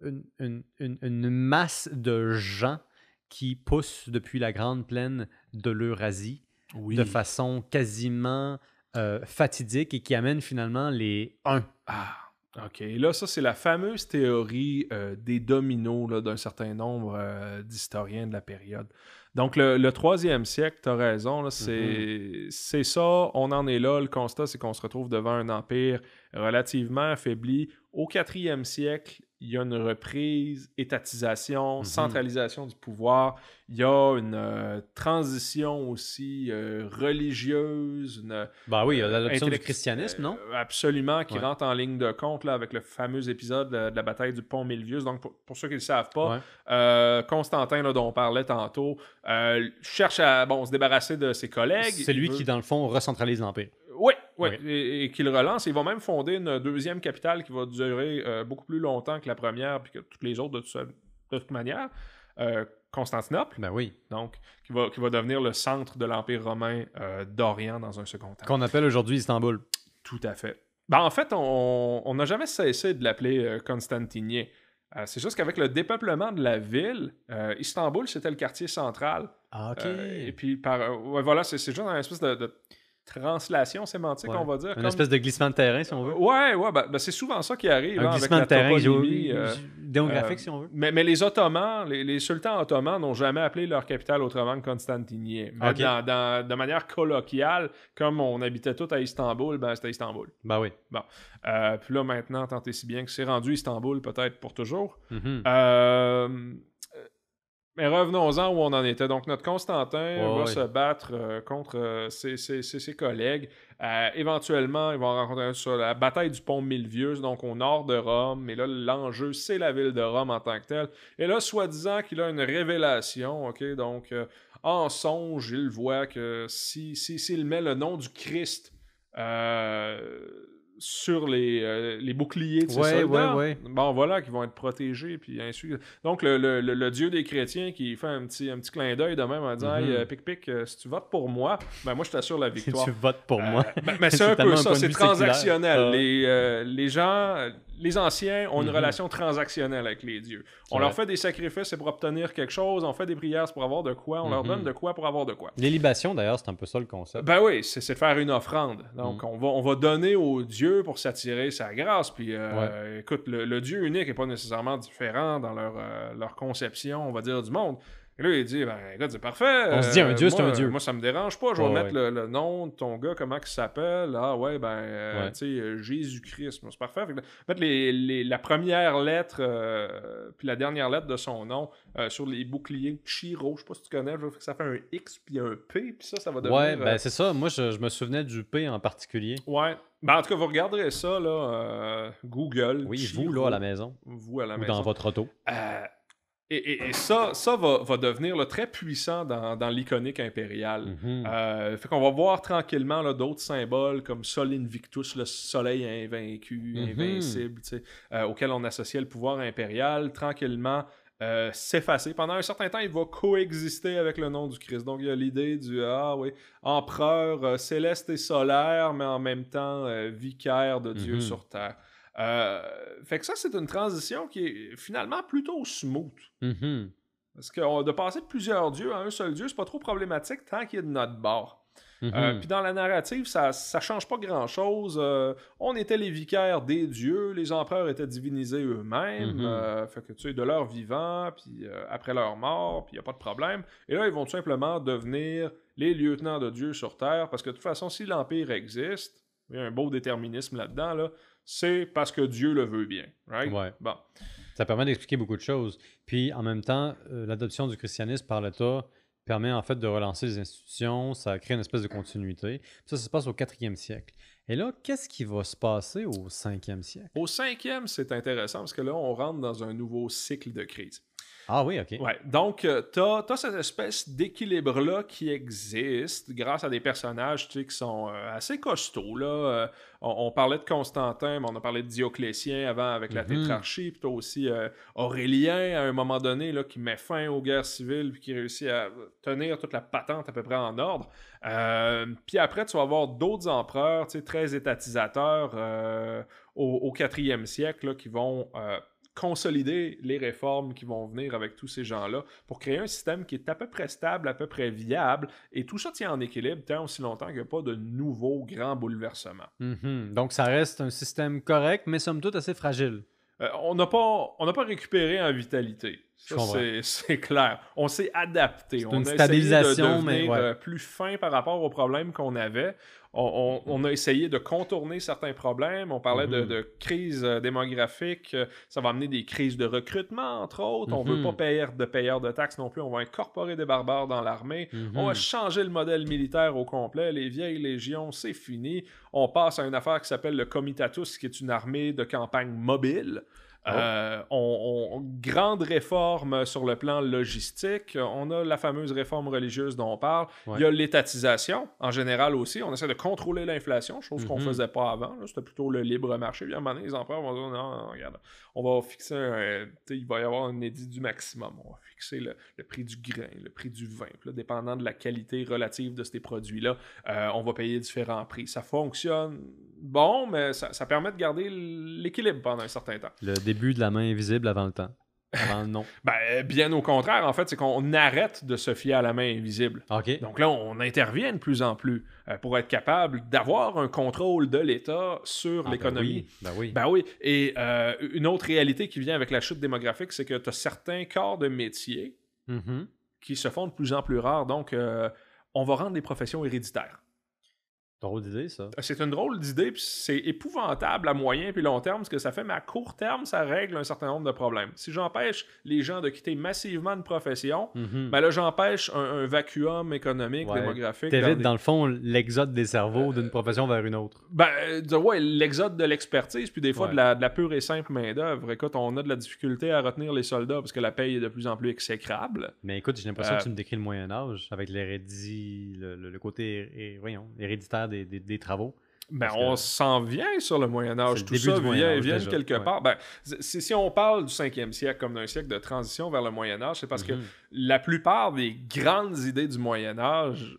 une, une- une- une masse de gens qui poussent depuis la grande plaine de l'Eurasie Oui. de façon quasiment euh, fatidique et qui amène finalement les 1. Ah, OK. Là, ça, c'est la fameuse théorie euh, des dominos d'un certain nombre euh, d'historiens de la période. Donc, le, troisième siècle, tu as raison, c'est c'est ça, on en est là. Le constat, c'est qu'on se retrouve devant un empire relativement affaibli. Au quatrième siècle, il y a une reprise, étatisation, Mhm. centralisation du pouvoir. Il y a une euh, transition aussi euh, religieuse, une, Bah oui, l'adoption du christianisme, non? euh, absolument, qui Ouais. rentre en ligne de compte là, avec le fameux épisode de, de la bataille du pont Milvius. Donc, pour, pour ceux qui ne le savent pas, Ouais. euh, Constantin, là, dont on parlait tantôt, euh, cherche à bon, se débarrasser de ses collègues. C'est lui Il veut- qui, dans le fond, recentralise l'Empire. Oui, oui, Oui. et, et qui le relance. Il va même fonder une deuxième capitale qui va durer euh, beaucoup plus longtemps que la première, puis que toutes les autres de, toute- de toute manière. Euh, Constantinople, Ben oui. donc, qui va, qui va devenir le centre de l'Empire romain euh, d'Orient dans un second temps. Qu'on appelle aujourd'hui Istanbul. Tout à fait. Ben, en fait, on on n'a jamais cessé de l'appeler Constantinien. C'est juste qu'avec le dépeuplement de la ville, Istanbul, c'était le quartier central. Ah, ok. Et puis, par, ouais, voilà, c'est juste une espèce de, de translation sémantique, Ouais. on va dire. Une comme- espèce de glissement de terrain, si on veut. Ouais, ouais, ben, ben, c'est souvent ça qui arrive Un hein, glissement de terrain toponymie, géo- euh, démographique, euh, si on veut. mais, mais les Ottomans, les, les sultans ottomans n'ont jamais appelé leur capitale autrement que Constantinien. Mais Ok. dans- dans- de manière colloquiale, comme on habitait tous à Istanbul, ben c'était Istanbul. Ben oui. Euh, puis là, maintenant, tant et si bien que c'est rendu Istanbul, peut-être pour toujours. Mhm. Euh, mais revenons-en où on en était. Donc, notre Constantin Ouais, va ouais. se battre euh, contre euh, ses, ses- ses- ses collègues. Euh, éventuellement, ils vont rencontrer sur la bataille du pont Milvius, donc au nord de Rome. Mais là, l'enjeu, c'est la ville de Rome en tant que telle. Et là, soi-disant qu'il a une révélation, OK? Donc, en songe, il voit que si, si, s'il met le nom du Christ euh, sur les, euh, les boucliers de ses Ouais, soldats, ouais, ouais. bon, voilà, qui vont être protégés, puis ainsi. Donc, le, le- dieu des chrétiens qui fait un petit, un petit clin d'œil de même en disant Mhm. Hey, euh, Pic Pic, euh, si tu votes pour moi, ben moi, je t'assure la Si victoire. tu votes pour Euh, moi. ben- ben, c'est un peu ça, c'est transactionnel. Ah. Les, les gens, les anciens ont une Mhm. relation transactionnelle avec les dieux. On leur fait des sacrifices c'est pour obtenir quelque chose, on fait des prières c'est pour avoir de quoi, on leur Mhm. donne de quoi pour avoir de quoi. Les libations, d'ailleurs, c'est un peu ça le concept. Ben oui, c'est de faire une offrande. Donc, Mm. on, va, on va donner au Dieu pour s'attirer sa grâce. Puis, euh, écoute, le, le Dieu unique n'est pas nécessairement différent dans leur, euh, leur conception, on va dire, du monde. Et là, il dit, ben écoute, c'est parfait. On se dit, un Dieu, c'est un Dieu. Moi, ça me dérange pas. Je vais mettre le, nom de ton gars, comment il s'appelle. Ah ouais, ben, euh, tu sais, euh, Jésus-Christ. C'est parfait. Fait que, mettre les, les- la première lettre, euh, puis la dernière lettre de son nom euh, sur les boucliers Chiro. Je sais pas si tu connais. ça fait un X puis un P. Puis ça, ça va devenir... Ouais, euh, ben c'est ça. Moi, je, me souvenais du P en particulier. Ouais. Ben, en tout cas, vous regarderez ça, là, euh, Google. Oui, vous, là, à la maison. Vous, à la Ou maison. dans votre auto. Euh, et, et- et ça, ça va, va devenir là, très puissant dans, dans l'iconique impériale. Mhm. Euh, fait qu'on va voir tranquillement d'autres symboles comme Sol Invictus, le soleil invaincu, Mhm. invincible, euh, auquel on associait le pouvoir impérial, tranquillement euh, s'effacer. Pendant un certain temps, il va coexister avec le nom du Christ. Donc, il y a l'idée du ah oui, empereur céleste et solaire, mais en même temps vicaire de Dieu Mhm. sur terre. Euh, fait que ça, c'est une transition qui est finalement plutôt smooth. Mhm. Parce que de passer de plusieurs dieux à un seul dieu, c'est pas trop problématique tant qu'il y a de notre bord. Euh, Puis dans la narrative, ça, ça change pas grand-chose. Euh, on était les vicaires des dieux, les empereurs étaient divinisés eux-mêmes, Mhm. euh, fait que tu sais, de leur vivant, puis après leur mort, puis il a pas de problème. Et là, ils vont tout simplement devenir les lieutenants de Dieu sur Terre, parce que de toute façon, si l'Empire existe, il y a un beau déterminisme là-dedans, là, c'est parce que Dieu le veut bien. Right? Ouais. Bon. Ça permet d'expliquer beaucoup de choses. Puis, en même temps, euh, l'adoption du christianisme par l'État permet en fait de relancer les institutions, ça crée une espèce de continuité. Ça, ça se passe au quatrième siècle. Et là, qu'est-ce qui va se passer au 5e siècle? Au 5e, c'est intéressant parce que là, on rentre dans un nouveau cycle de crise. Ah oui, ok. Ouais, donc, euh, tu as, cette espèce d'équilibre-là qui existe grâce à des personnages qui sont euh, assez costauds. Là. Euh, on, parlait de Constantin, mais on a parlé de Dioclétien avant avec la Mhm. tétrarchie. Puis tu aussi euh, Aurélien, à un moment donné, là, qui met fin aux guerres civiles puis qui réussit à tenir toute la patente à peu près en ordre. Puis après, tu vas avoir d'autres empereurs tu sais, très étatisateurs au, au 4e siècle là, qui vont consolider les réformes qui vont venir avec tous ces gens-là pour créer un système qui est à peu près stable, à peu près viable, et tout ça tient en équilibre tant aussi longtemps qu'il n'y a pas de nouveaux grands bouleversements. Mhm. Donc, ça reste un système correct, mais somme toute assez fragile. Euh, on n'a pas, on pas récupéré en vitalité. C'est, clair. On s'est adapté. On une a essayé stabilisation, mais ouais. euh, plus fin par rapport aux problèmes qu'on avait. On, on- on a essayé de contourner certains problèmes. On parlait de, Mhm. de crise euh, démographique. Euh, Ça va amener des crises de recrutement, entre autres. On ne veut Mhm. pas payer de payeurs de taxes non plus. On va incorporer des barbares dans l'armée. On va changer le modèle militaire au complet. Les vieilles légions, c'est fini. On passe à une affaire qui s'appelle le Comitatus, qui est une armée de campagne mobile. Oh. Euh, on, on- grande réforme sur le plan logistique. On a la fameuse réforme religieuse dont on parle. Ouais. Il y a l'étatisation en général aussi. On essaie de contrôler l'inflation, chose qu'on Mhm. faisait pas avant. C'était plutôt le libre marché. Puis à un moment donné, les empereurs vont dire non, non, regarde, on va fixer un. Il va y avoir un édit du maximum. On va fixer le, le prix du grain, le prix du vin. Puis là, dépendant de la qualité relative de ces produits-là, euh, on va payer différents prix. Ça fonctionne bon, mais ça, ça permet de garder l'équilibre pendant un certain temps. Le début de la main invisible avant le temps. Avant le nom. Ben, bien au contraire, en fait, c'est qu'on arrête de se fier à la main invisible. Donc là, on intervient de plus en plus euh, pour être capable d'avoir un contrôle de l'État sur Ah, ben l'économie. oui, Ben oui. Ben oui, et euh, une autre réalité qui vient avec la chute démographique, c'est que tu as certains corps de métiers Mhm. qui se font de plus en plus rares, donc euh, on va rendre les professions héréditaires. Drôle d'idée, ça. C'est une drôle d'idée, puis c'est épouvantable à moyen puis long terme, ce que ça fait, mais à court terme, ça règle un certain nombre de problèmes. Si j'empêche les gens de quitter massivement une profession, Mhm. ben là, j'empêche un, un vacuum économique, Ouais. démographique. dans T'évites, des- dans le fond, l'exode des cerveaux d'une profession vers une autre. Ben, euh, ouais, l'exode de l'expertise, puis des fois Ouais. de, la, de la pure et simple main-d'œuvre. Écoute, on a de la difficulté à retenir les soldats parce que la paye est de plus en plus exécrable. Mais écoute, j'ai l'impression Euh, que tu me décris le Moyen-Âge avec l'hérédit, le, le- le côté voyons, héréditaire des, des- des travaux. Ben, on s'en vient sur le Moyen-Âge. C'est le Tout ça vient, vient quelque ouais. part. Ben, si on parle du 5e siècle comme d'un siècle de transition vers le Moyen-Âge, c'est parce que Mhm. la plupart des grandes idées du Moyen-Âge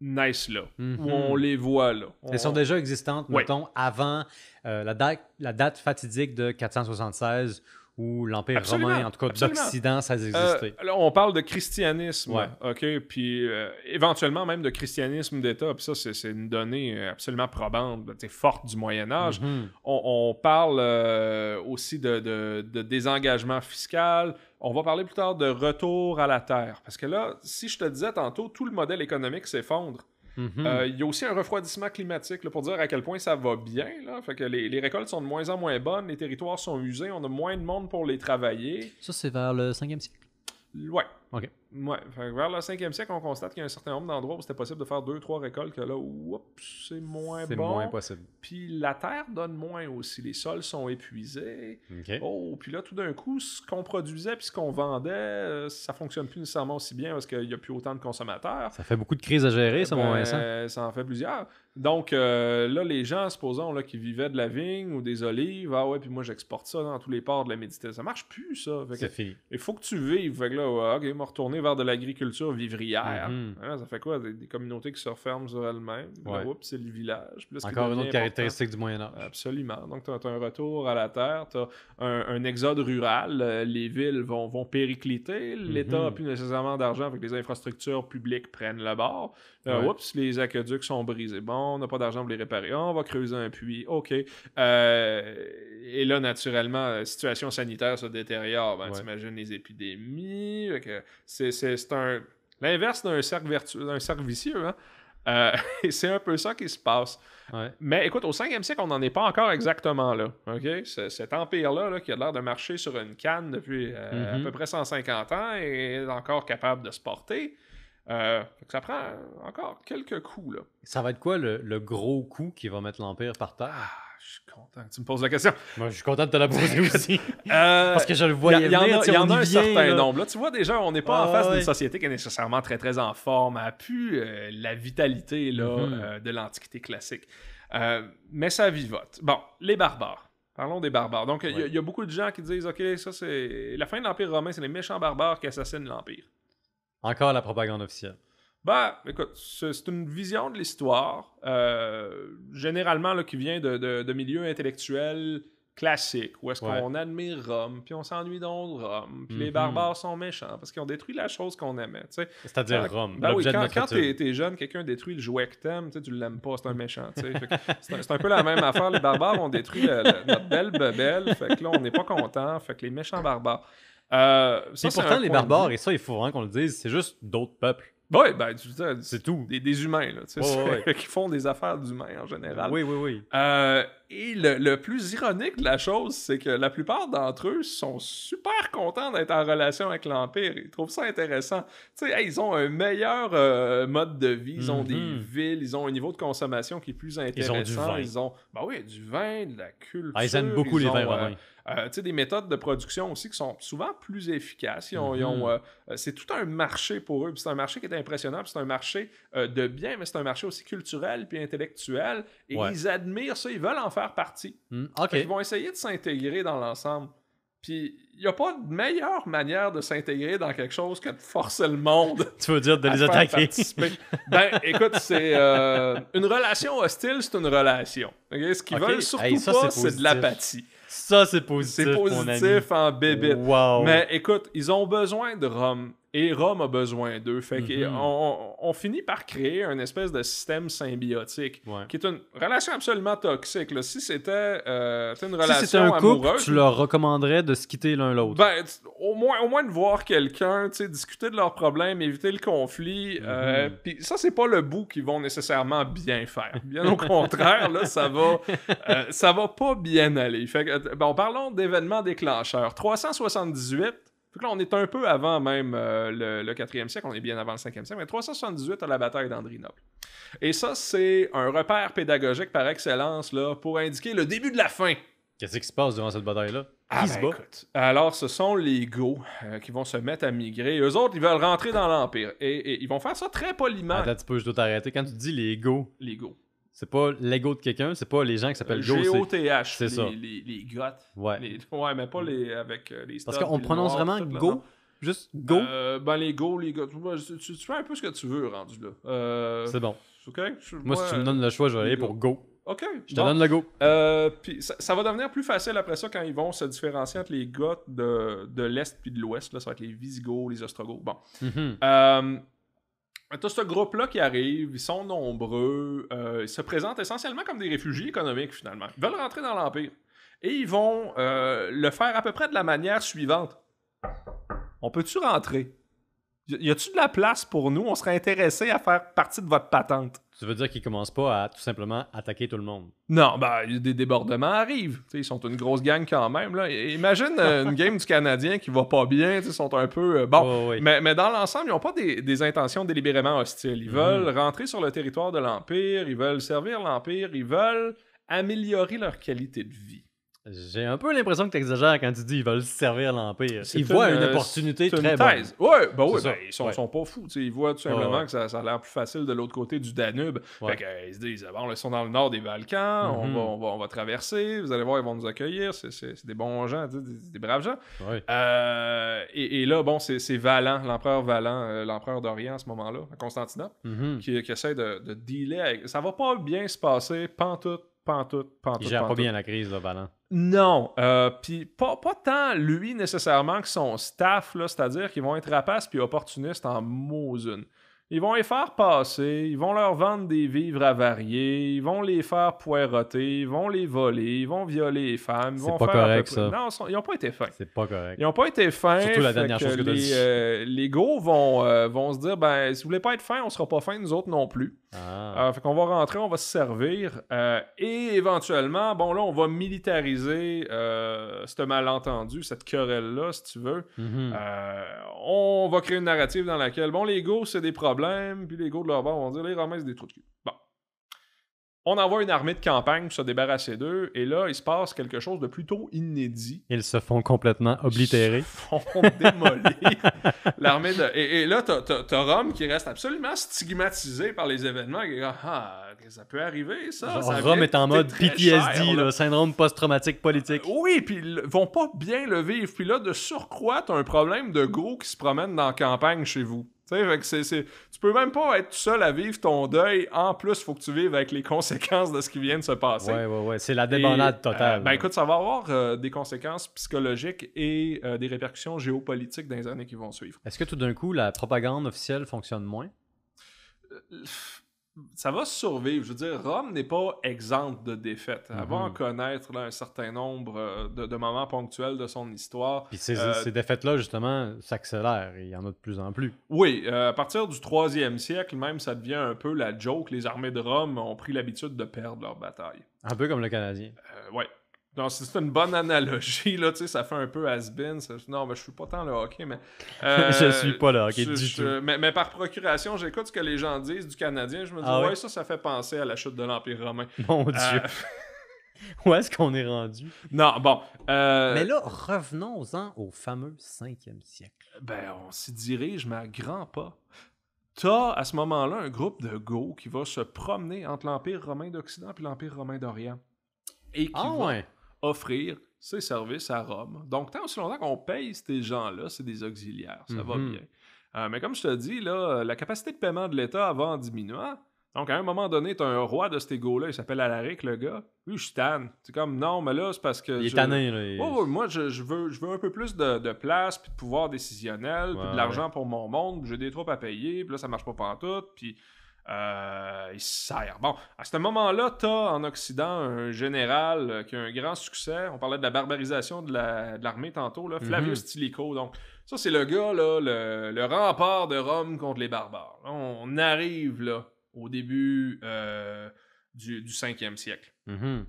naissent là, Mhm. où on les voit là. Elles sont On- déjà existantes, Ouais. mettons, avant euh, la, date, la date fatidique de 476 où l'Empire romain, en tout cas d'Occident, ça a Euh, là, on parle de christianisme, Ouais. OK, puis euh, éventuellement même de christianisme d'État, puis ça, c'est une donnée euh, absolument probante, forte du Moyen Âge. Mhm. On, on parle euh, aussi de, de- de désengagement fiscal. On va parler plus tard de retour à la terre. Parce que là, si je te disais tantôt, tout le modèle économique s'effondre. Mhm. Euh, Il y a aussi un refroidissement climatique là, pour dire à quel point ça va bien. Là. Fait que les, les récoltes sont de moins en moins bonnes, les territoires sont usés, on a moins de monde pour les travailler. Ça, c'est vers le 5e siècle. Ouais. OK. Ouais. Fait vers le 5e siècle, on constate qu'il y a un certain nombre d'endroits où c'était possible de faire deux, trois récoltes, que là, oups, c'est moins C'est bon. moins possible. Puis la terre donne moins aussi. Les sols sont épuisés. OK. Oh, puis là, tout d'un coup, ce qu'on produisait puis ce qu'on vendait, euh, ça fonctionne plus nécessairement aussi bien parce qu'il n'y a plus autant de consommateurs. Ça fait beaucoup de crises à gérer, ça, mon Ben, Vincent. ça en fait plusieurs. Donc euh, là, les gens, supposons, là, qui vivaient de la vigne ou des olives, ah ouais, puis moi j'exporte ça dans tous les ports de la Méditerranée. Ça marche plus, ça. Fait que fini. il faut que tu vives. Fait que là, ouais, ok, me retourner vers de l'agriculture vivrière. Mhm. Hein, ça fait quoi? Des, des communautés qui se referment sur elles-mêmes. Ouais. oups, c'est le village. Encore une autre important- caractéristique du Moyen-Âge. Absolument. Donc, tu as, un retour à la terre, tu as un, un exode rural, euh, les villes vont, vont péricliter, l'État n'a Mhm. plus nécessairement d'argent, avec les infrastructures publiques prennent le bord. Euh. Oups, les aqueducs sont brisés. Bon, on n'a pas d'argent pour les réparer. Ah, on va creuser un puits. OK. Euh, et là, naturellement, la situation sanitaire se détériore. Ben. T'imagines les épidémies. C'est un... l'inverse d'un cercle, vertueux, d'un cercle vicieux. Hein? Euh, et c'est un peu ça qui se passe. Ouais. Mais écoute, au 5e siècle, on n'en est pas encore exactement là. Cet empire-là, là, qui a l'air de marcher sur une canne depuis euh, à peu près 150 ans, est encore capable de se porter. Euh, ça prend encore quelques coups, là. Ça va être quoi le, le gros coup qui va mettre l'Empire par terre? Ah, je suis content que tu me poses la question. Moi, je suis content de te la poser aussi. Euh, Parce que je le voyais il y en a, y en un vient, certain là. nombre. Là, tu vois, déjà, on n'est pas en face ouais. d'une société qui est nécessairement très, très en forme, a pu euh, la vitalité là, Mhm. euh, de l'Antiquité classique. Mais ça vivote. Bon, les barbares. Parlons des barbares. Donc, il y Ouais. y, a beaucoup de gens qui disent OK, ça, c'est. La fin de l'Empire romain, c'est les méchants barbares qui assassinent l'Empire. Encore la propagande officielle. Ben, écoute, c'est une vision de l'histoire, euh, généralement là, qui vient de, de, de milieux intellectuels classiques, où est-ce Ouais. qu'on admire Rome, puis on s'ennuie donc de Rome, puis les Mhm. barbares sont méchants parce qu'ils ont détruit la chose qu'on aimait. C'est-à-dire Rome, Ben oui, quand, t'es, jeune, quelqu'un détruit le jouet que t'aimes, tu l'aimes pas, c'est un méchant. c'est, un, peu la même affaire. Les barbares ont détruit le- le- notre belle bebelle, fait que là, on n'est pas content. Fait que les méchants barbares. Euh, ça, c'est pourtant, les barbares, et ça, il faut vraiment qu'on le dise, c'est juste d'autres peuples. Ouais, ben, C'est tout. des, des humains, là, tu sais, Ouais, ouais, c'est- qui font des affaires d'humains en général. Oui, oui, oui. Euh, et le, le plus ironique de la chose, c'est que la plupart d'entre eux sont super contents d'être en relation avec l'Empire. Ils trouvent ça intéressant. Tu sais, hey, ils ont un meilleur euh, mode de vie, ils ont des Mhm. villes, ils ont un niveau de consommation qui est plus Ils ont intéressant. du vin. Ils ont, ben oui, du vin, de la culture. Ah, ils aiment beaucoup les ont, vins euh, romains. euh, tu sais, des méthodes de production aussi qui sont souvent plus efficaces. Ils ont, ils Mhm. euh, euh, c'est tout un marché pour eux. C'est un marché qui est impressionnant. C'est un marché euh, de biens, mais c'est un marché aussi culturel puis intellectuel. Et Ouais. ils admirent ça. Ils veulent en faire partie. Hmm, qu'ils vont essayer de s'intégrer dans l'ensemble. Puis il n'y a pas de meilleure manière de s'intégrer dans quelque chose que de forcer le monde Tu veux dire de les attaquer? ben, écoute, c'est euh, une relation hostile, c'est une relation. Ce qu'ils veulent surtout Hey, ça, pas, c'est de l'apathie. Ça, c'est positif, C'est mon ami. positif en bébite. Wow. Mais écoute, ils ont besoin de Rome. Et Rome a besoin d'eux. Fait Mhm. qu'on on, on finit par créer un espèce de système symbiotique. Ouais. Qui est une relation absolument toxique. là. Si c'était euh, une Si relation c'était un couple, amoureuse. tu leur recommanderais de se quitter l'un l'autre. Ben, au moins, au moins de voir quelqu'un, discuter de leurs problèmes, éviter le conflit. euh, Mhm. Puis ça, c'est pas le bout qu'ils vont nécessairement bien faire. Bien au contraire, là, ça va, euh, ça va pas bien aller. Fait que, bon, parlons d'événements déclencheurs. 378. Fait que là, on est un peu avant même euh, le, le 4e siècle, on est bien avant le 5e siècle, mais 378 à la bataille d'Andrinople. Et ça, c'est un repère pédagogique par excellence là, pour indiquer le début de la fin. Qu'est-ce qui se passe durant cette bataille-là? Ah, ben, écoute. Alors, ce sont les Goths euh, qui vont se mettre à migrer. Eux autres, ils veulent rentrer dans l'Empire. Et, et ils vont faire ça très poliment, Attends un petit peu, je dois t'arrêter. Quand tu dis les go, les Goths. C'est pas l'ego de quelqu'un, c'est pas les gens qui s'appellent go, c'est... G-O-T-H. c'est les, ça. Les, les Goths. Ouais. Les- ouais, mais pas les avec euh, les Parce qu'on prononce noir, vraiment là, go, juste go, Euh, ben, les Goths, les Goths. Ouais, tu, tu- tu fais un peu ce que tu veux, rendu là. Euh, c'est bon. OK? Je- Moi, si tu me donnes le choix, je vais aller pour go. go. OK. Je te bon. donne le go. Euh, puis ça, ça va devenir plus facile après ça quand ils vont se différencier entre les Goths de, de l'Est puis de l'Ouest. Là, ça va être les Visigoths, les Ostrogoths. Bon. Euh, T'as ce groupe-là qui arrive, ils sont nombreux, euh, ils se présentent essentiellement comme des réfugiés économiques finalement. Ils veulent rentrer dans l'Empire. Et ils vont euh, le faire à peu près de la manière suivante. On peut-tu rentrer? Y a-tu de la place pour nous? On serait intéressé à faire partie de votre patente. Tu veux dire qu'ils commencent pas à tout simplement attaquer tout le monde? Non, ben, des débordements arrivent. Ils sont une grosse gang quand même. Là. Imagine euh, une game du Canadien qui va pas bien. Ils sont un peu. euh, bon, mais, mais dans l'ensemble, ils n'ont pas des, des intentions délibérément hostiles. Ils Mhm. veulent rentrer sur le territoire de l'Empire, ils veulent servir l'Empire, ils veulent améliorer leur qualité de vie. J'ai un peu l'impression que tu exagères quand tu dis ils veulent servir l'Empire. Ils voient une euh, opportunité très une bonne. Ouais, ben oui, ben, ils sont, Ouais. sont pas fous. tu sais, Ils voient tout simplement Ouais, que ça, ça a l'air plus facile de l'autre côté du Danube. Ouais. Fait que, euh, ils se disent, bon, ils sont dans le nord des Balkans, on, Mhm. va, on, va, on va traverser, vous allez voir, ils vont nous accueillir, c'est- des bons gens, des, des braves gens. Ouais. Euh, et, et là, bon, c'est c'est Valan, l'empereur Valan, euh, l'empereur d'Orient à ce moment-là, à Constantinople, Mhm. qui, qui essaie de, de dealer avec. Ça va pas bien se passer, pantoute, pantoute, pantoute. Il gère pas bien la crise, là, Valent. Non, euh, puis pas, pas tant lui nécessairement que son staff, là, c'est-à-dire qu'ils vont être rapaces puis opportunistes en Mosun. Ils vont les faire passer, ils vont leur vendre des vivres avariés, ils vont les faire poireauter, ils vont les voler, ils vont violer les femmes. C'est pas faire correct, ça. Non, ils n'ont pas été fins. C'est pas correct. Ils n'ont pas été fins. Surtout la dernière chose que t'as les, dit. euh, les gros vont, euh, vont se dire ben, si vous voulez pas être fins, on sera pas fins, nous autres non plus. Ah. Euh, fait qu'on va rentrer, on va se servir. euh, et éventuellement, bon, là, on va militariser euh, ce malentendu, cette querelle-là, si tu veux. Mhm. On va créer une narrative dans laquelle, bon, les Goths, c'est des problèmes, puis les Goths de leur bord vont dire, les Romains, c'est des trous de cul. Bon. On envoie une armée de campagne pour se débarrasser d'eux, et là, il se passe quelque chose de plutôt inédit. Ils se font complètement oblitérer. Ils se font démolir l'armée de... Et, et là, t'as, Rome qui reste absolument stigmatisé par les événements. ah, ça peut arriver, ça. Genre, ça Rome est en mode PTSD, cher, là, syndrome post-traumatique politique. oui, puis ils vont pas bien le vivre. Puis là, de surcroît, t'as un problème de gros qui se promènent dans la campagne chez vous. Tu sais, fait que c'est, c'est- tu peux même pas être tout seul à vivre ton deuil. En plus, faut que tu vives avec les conséquences de ce qui vient de se passer. Ouais, ouais, ouais. C'est la débandade euh, totale. ben là. écoute, ça va avoir euh, des conséquences psychologiques et euh, des répercussions géopolitiques dans les années qui vont suivre. Est-ce que tout d'un coup, la propagande officielle fonctionne moins? Ça va survivre. Je veux dire, Rome n'est pas exempte de défaites. Elle va Mhm. en connaître là, un certain nombre euh, de, de moments ponctuels de son histoire. Puis ces, Euh, ces défaites-là, justement, s'accélèrent. Il y en a de plus en plus. Oui, euh, à partir du 3e siècle, même, ça devient un peu la joke. Les armées de Rome ont pris l'habitude de perdre leur bataille. Un peu comme le Canadien. Euh, ouais. Non, c'est une bonne analogie, là, tu sais, ça fait un peu has-been. Non, mais je suis pas tant le hockey, mais... euh, Je suis pas le hockey je- du je- tout. Mais, mais par procuration, j'écoute ce que les gens disent du Canadien, je me dis, Ah ouais, ouais? ça, ça fait penser à la chute de l'Empire romain. Mon Euh, Dieu. Où est-ce qu'on est rendu? non, bon. euh, Mais là, revenons-en au fameux 5e siècle. Ben, on s'y dirige, mais à grands pas. T'as, à ce moment-là, un groupe de Go qui va se promener entre l'Empire romain d'Occident et l'Empire romain d'Orient. Et qui Ah va ouais? Offrir ses services à Rome. Donc, tant aussi longtemps qu'on paye ces gens-là, c'est des auxiliaires. Ça va Mhm. bien. Euh, mais comme je te dis, là, la capacité de paiement de l'État va en diminuant. Donc, à un moment donné, t'as un roi de ces Go-là, il s'appelle Alaric, le gars. Lui, je suis tanne. C'est comme, non, mais là, c'est parce que... Il est je- tanné, là. il- ouais, moi, je, je veux, je veux un peu plus de, de place, puis de pouvoir décisionnel, puis Ouais, de l'argent pour mon monde, j'ai des troupes à payer, puis là, ça marche pas pantoute, puis euh, il sert. Bon, à ce moment-là, t'as en Occident un général euh, qui a un grand succès. On parlait de la barbarisation de la- de l'armée tantôt, là, Flavius Mhm. Stilicho. Donc, ça, c'est le gars, là, le, le rempart de Rome contre les barbares. On arrive, là, au début euh, du, du 5e siècle. Mhm.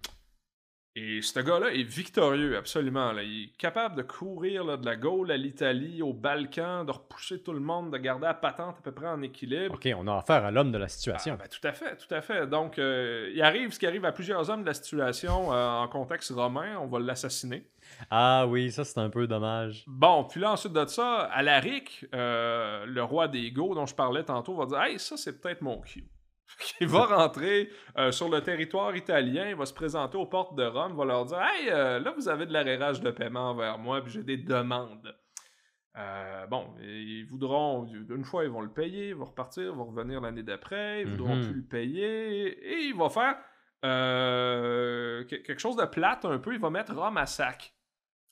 Et ce gars-là est victorieux, absolument. Là. Il est capable de courir là, de la Gaule à l'Italie, aux Balkans, de repousser tout le monde, de garder la patente à peu près en équilibre. OK, on a affaire à l'homme de la Ah, situation. ben, tout à fait, tout à fait. Donc, euh, il arrive ce qui arrive à plusieurs hommes de la situation euh, en contexte romain, on va l'assassiner. Ah oui, ça, c'est un peu dommage. Bon, puis là, ensuite de ça, Alaric, euh, le roi des Goths dont je parlais tantôt, va dire Hey, ça, c'est peut-être mon cue. Il va rentrer euh, sur le territoire italien, il va se présenter aux portes de Rome, va leur dire Hey, euh, là, vous avez de l'arrérage de paiement envers moi, puis j'ai des demandes. Euh, bon, ils voudront, une fois, ils vont le payer, ils vont repartir, ils vont revenir l'année d'après, ils voudront Mhm. plus le payer, et il va faire que- quelque chose de plate un peu, il va mettre Rome à sac.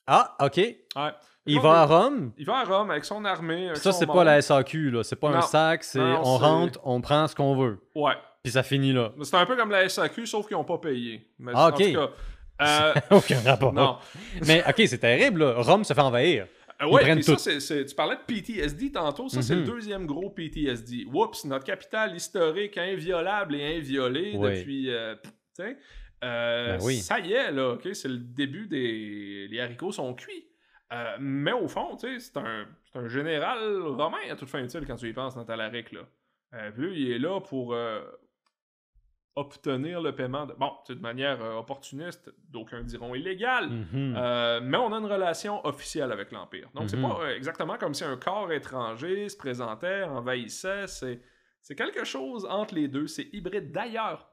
Ah, OK. Ouais. Il va à Rome? il va à Rome avec son armée. avec Ça, c'est pas la SAQ, là. C'est pas un sac, c'est on rentre, on prend ce qu'on veut. Ouais. Puis ça finit là. Mais C'est un peu comme la SAQ, sauf qu'ils n'ont pas payé. Mais Ah, en ok. tout cas, euh, Aucun rapport. non. Mais OK, c'est terrible, là. Rome se fait envahir. Euh, ouais, ça, tu parlais de PTSD tantôt. Ça, c'est le Mhm. deuxième gros PTSD. Oups, notre capitale historique inviolable et inviolée Oui. depuis. euh, euh, Ben oui. Ça y est, là, ok, c'est le début des. Les haricots sont cuits. Euh, mais au fond, c'est un, général romain à toute fin utile quand tu y penses dans Talaric, là. Euh, puis lui, il est là pour euh, obtenir le paiement de. Bon, de manière opportuniste, d'aucuns diront illégale. Mhm. Euh, mais on a une relation officielle avec l'Empire. Donc, c'est Mhm. pas exactement comme si un corps étranger se présentait, envahissait. C'est quelque chose entre les deux. C'est hybride. D'ailleurs,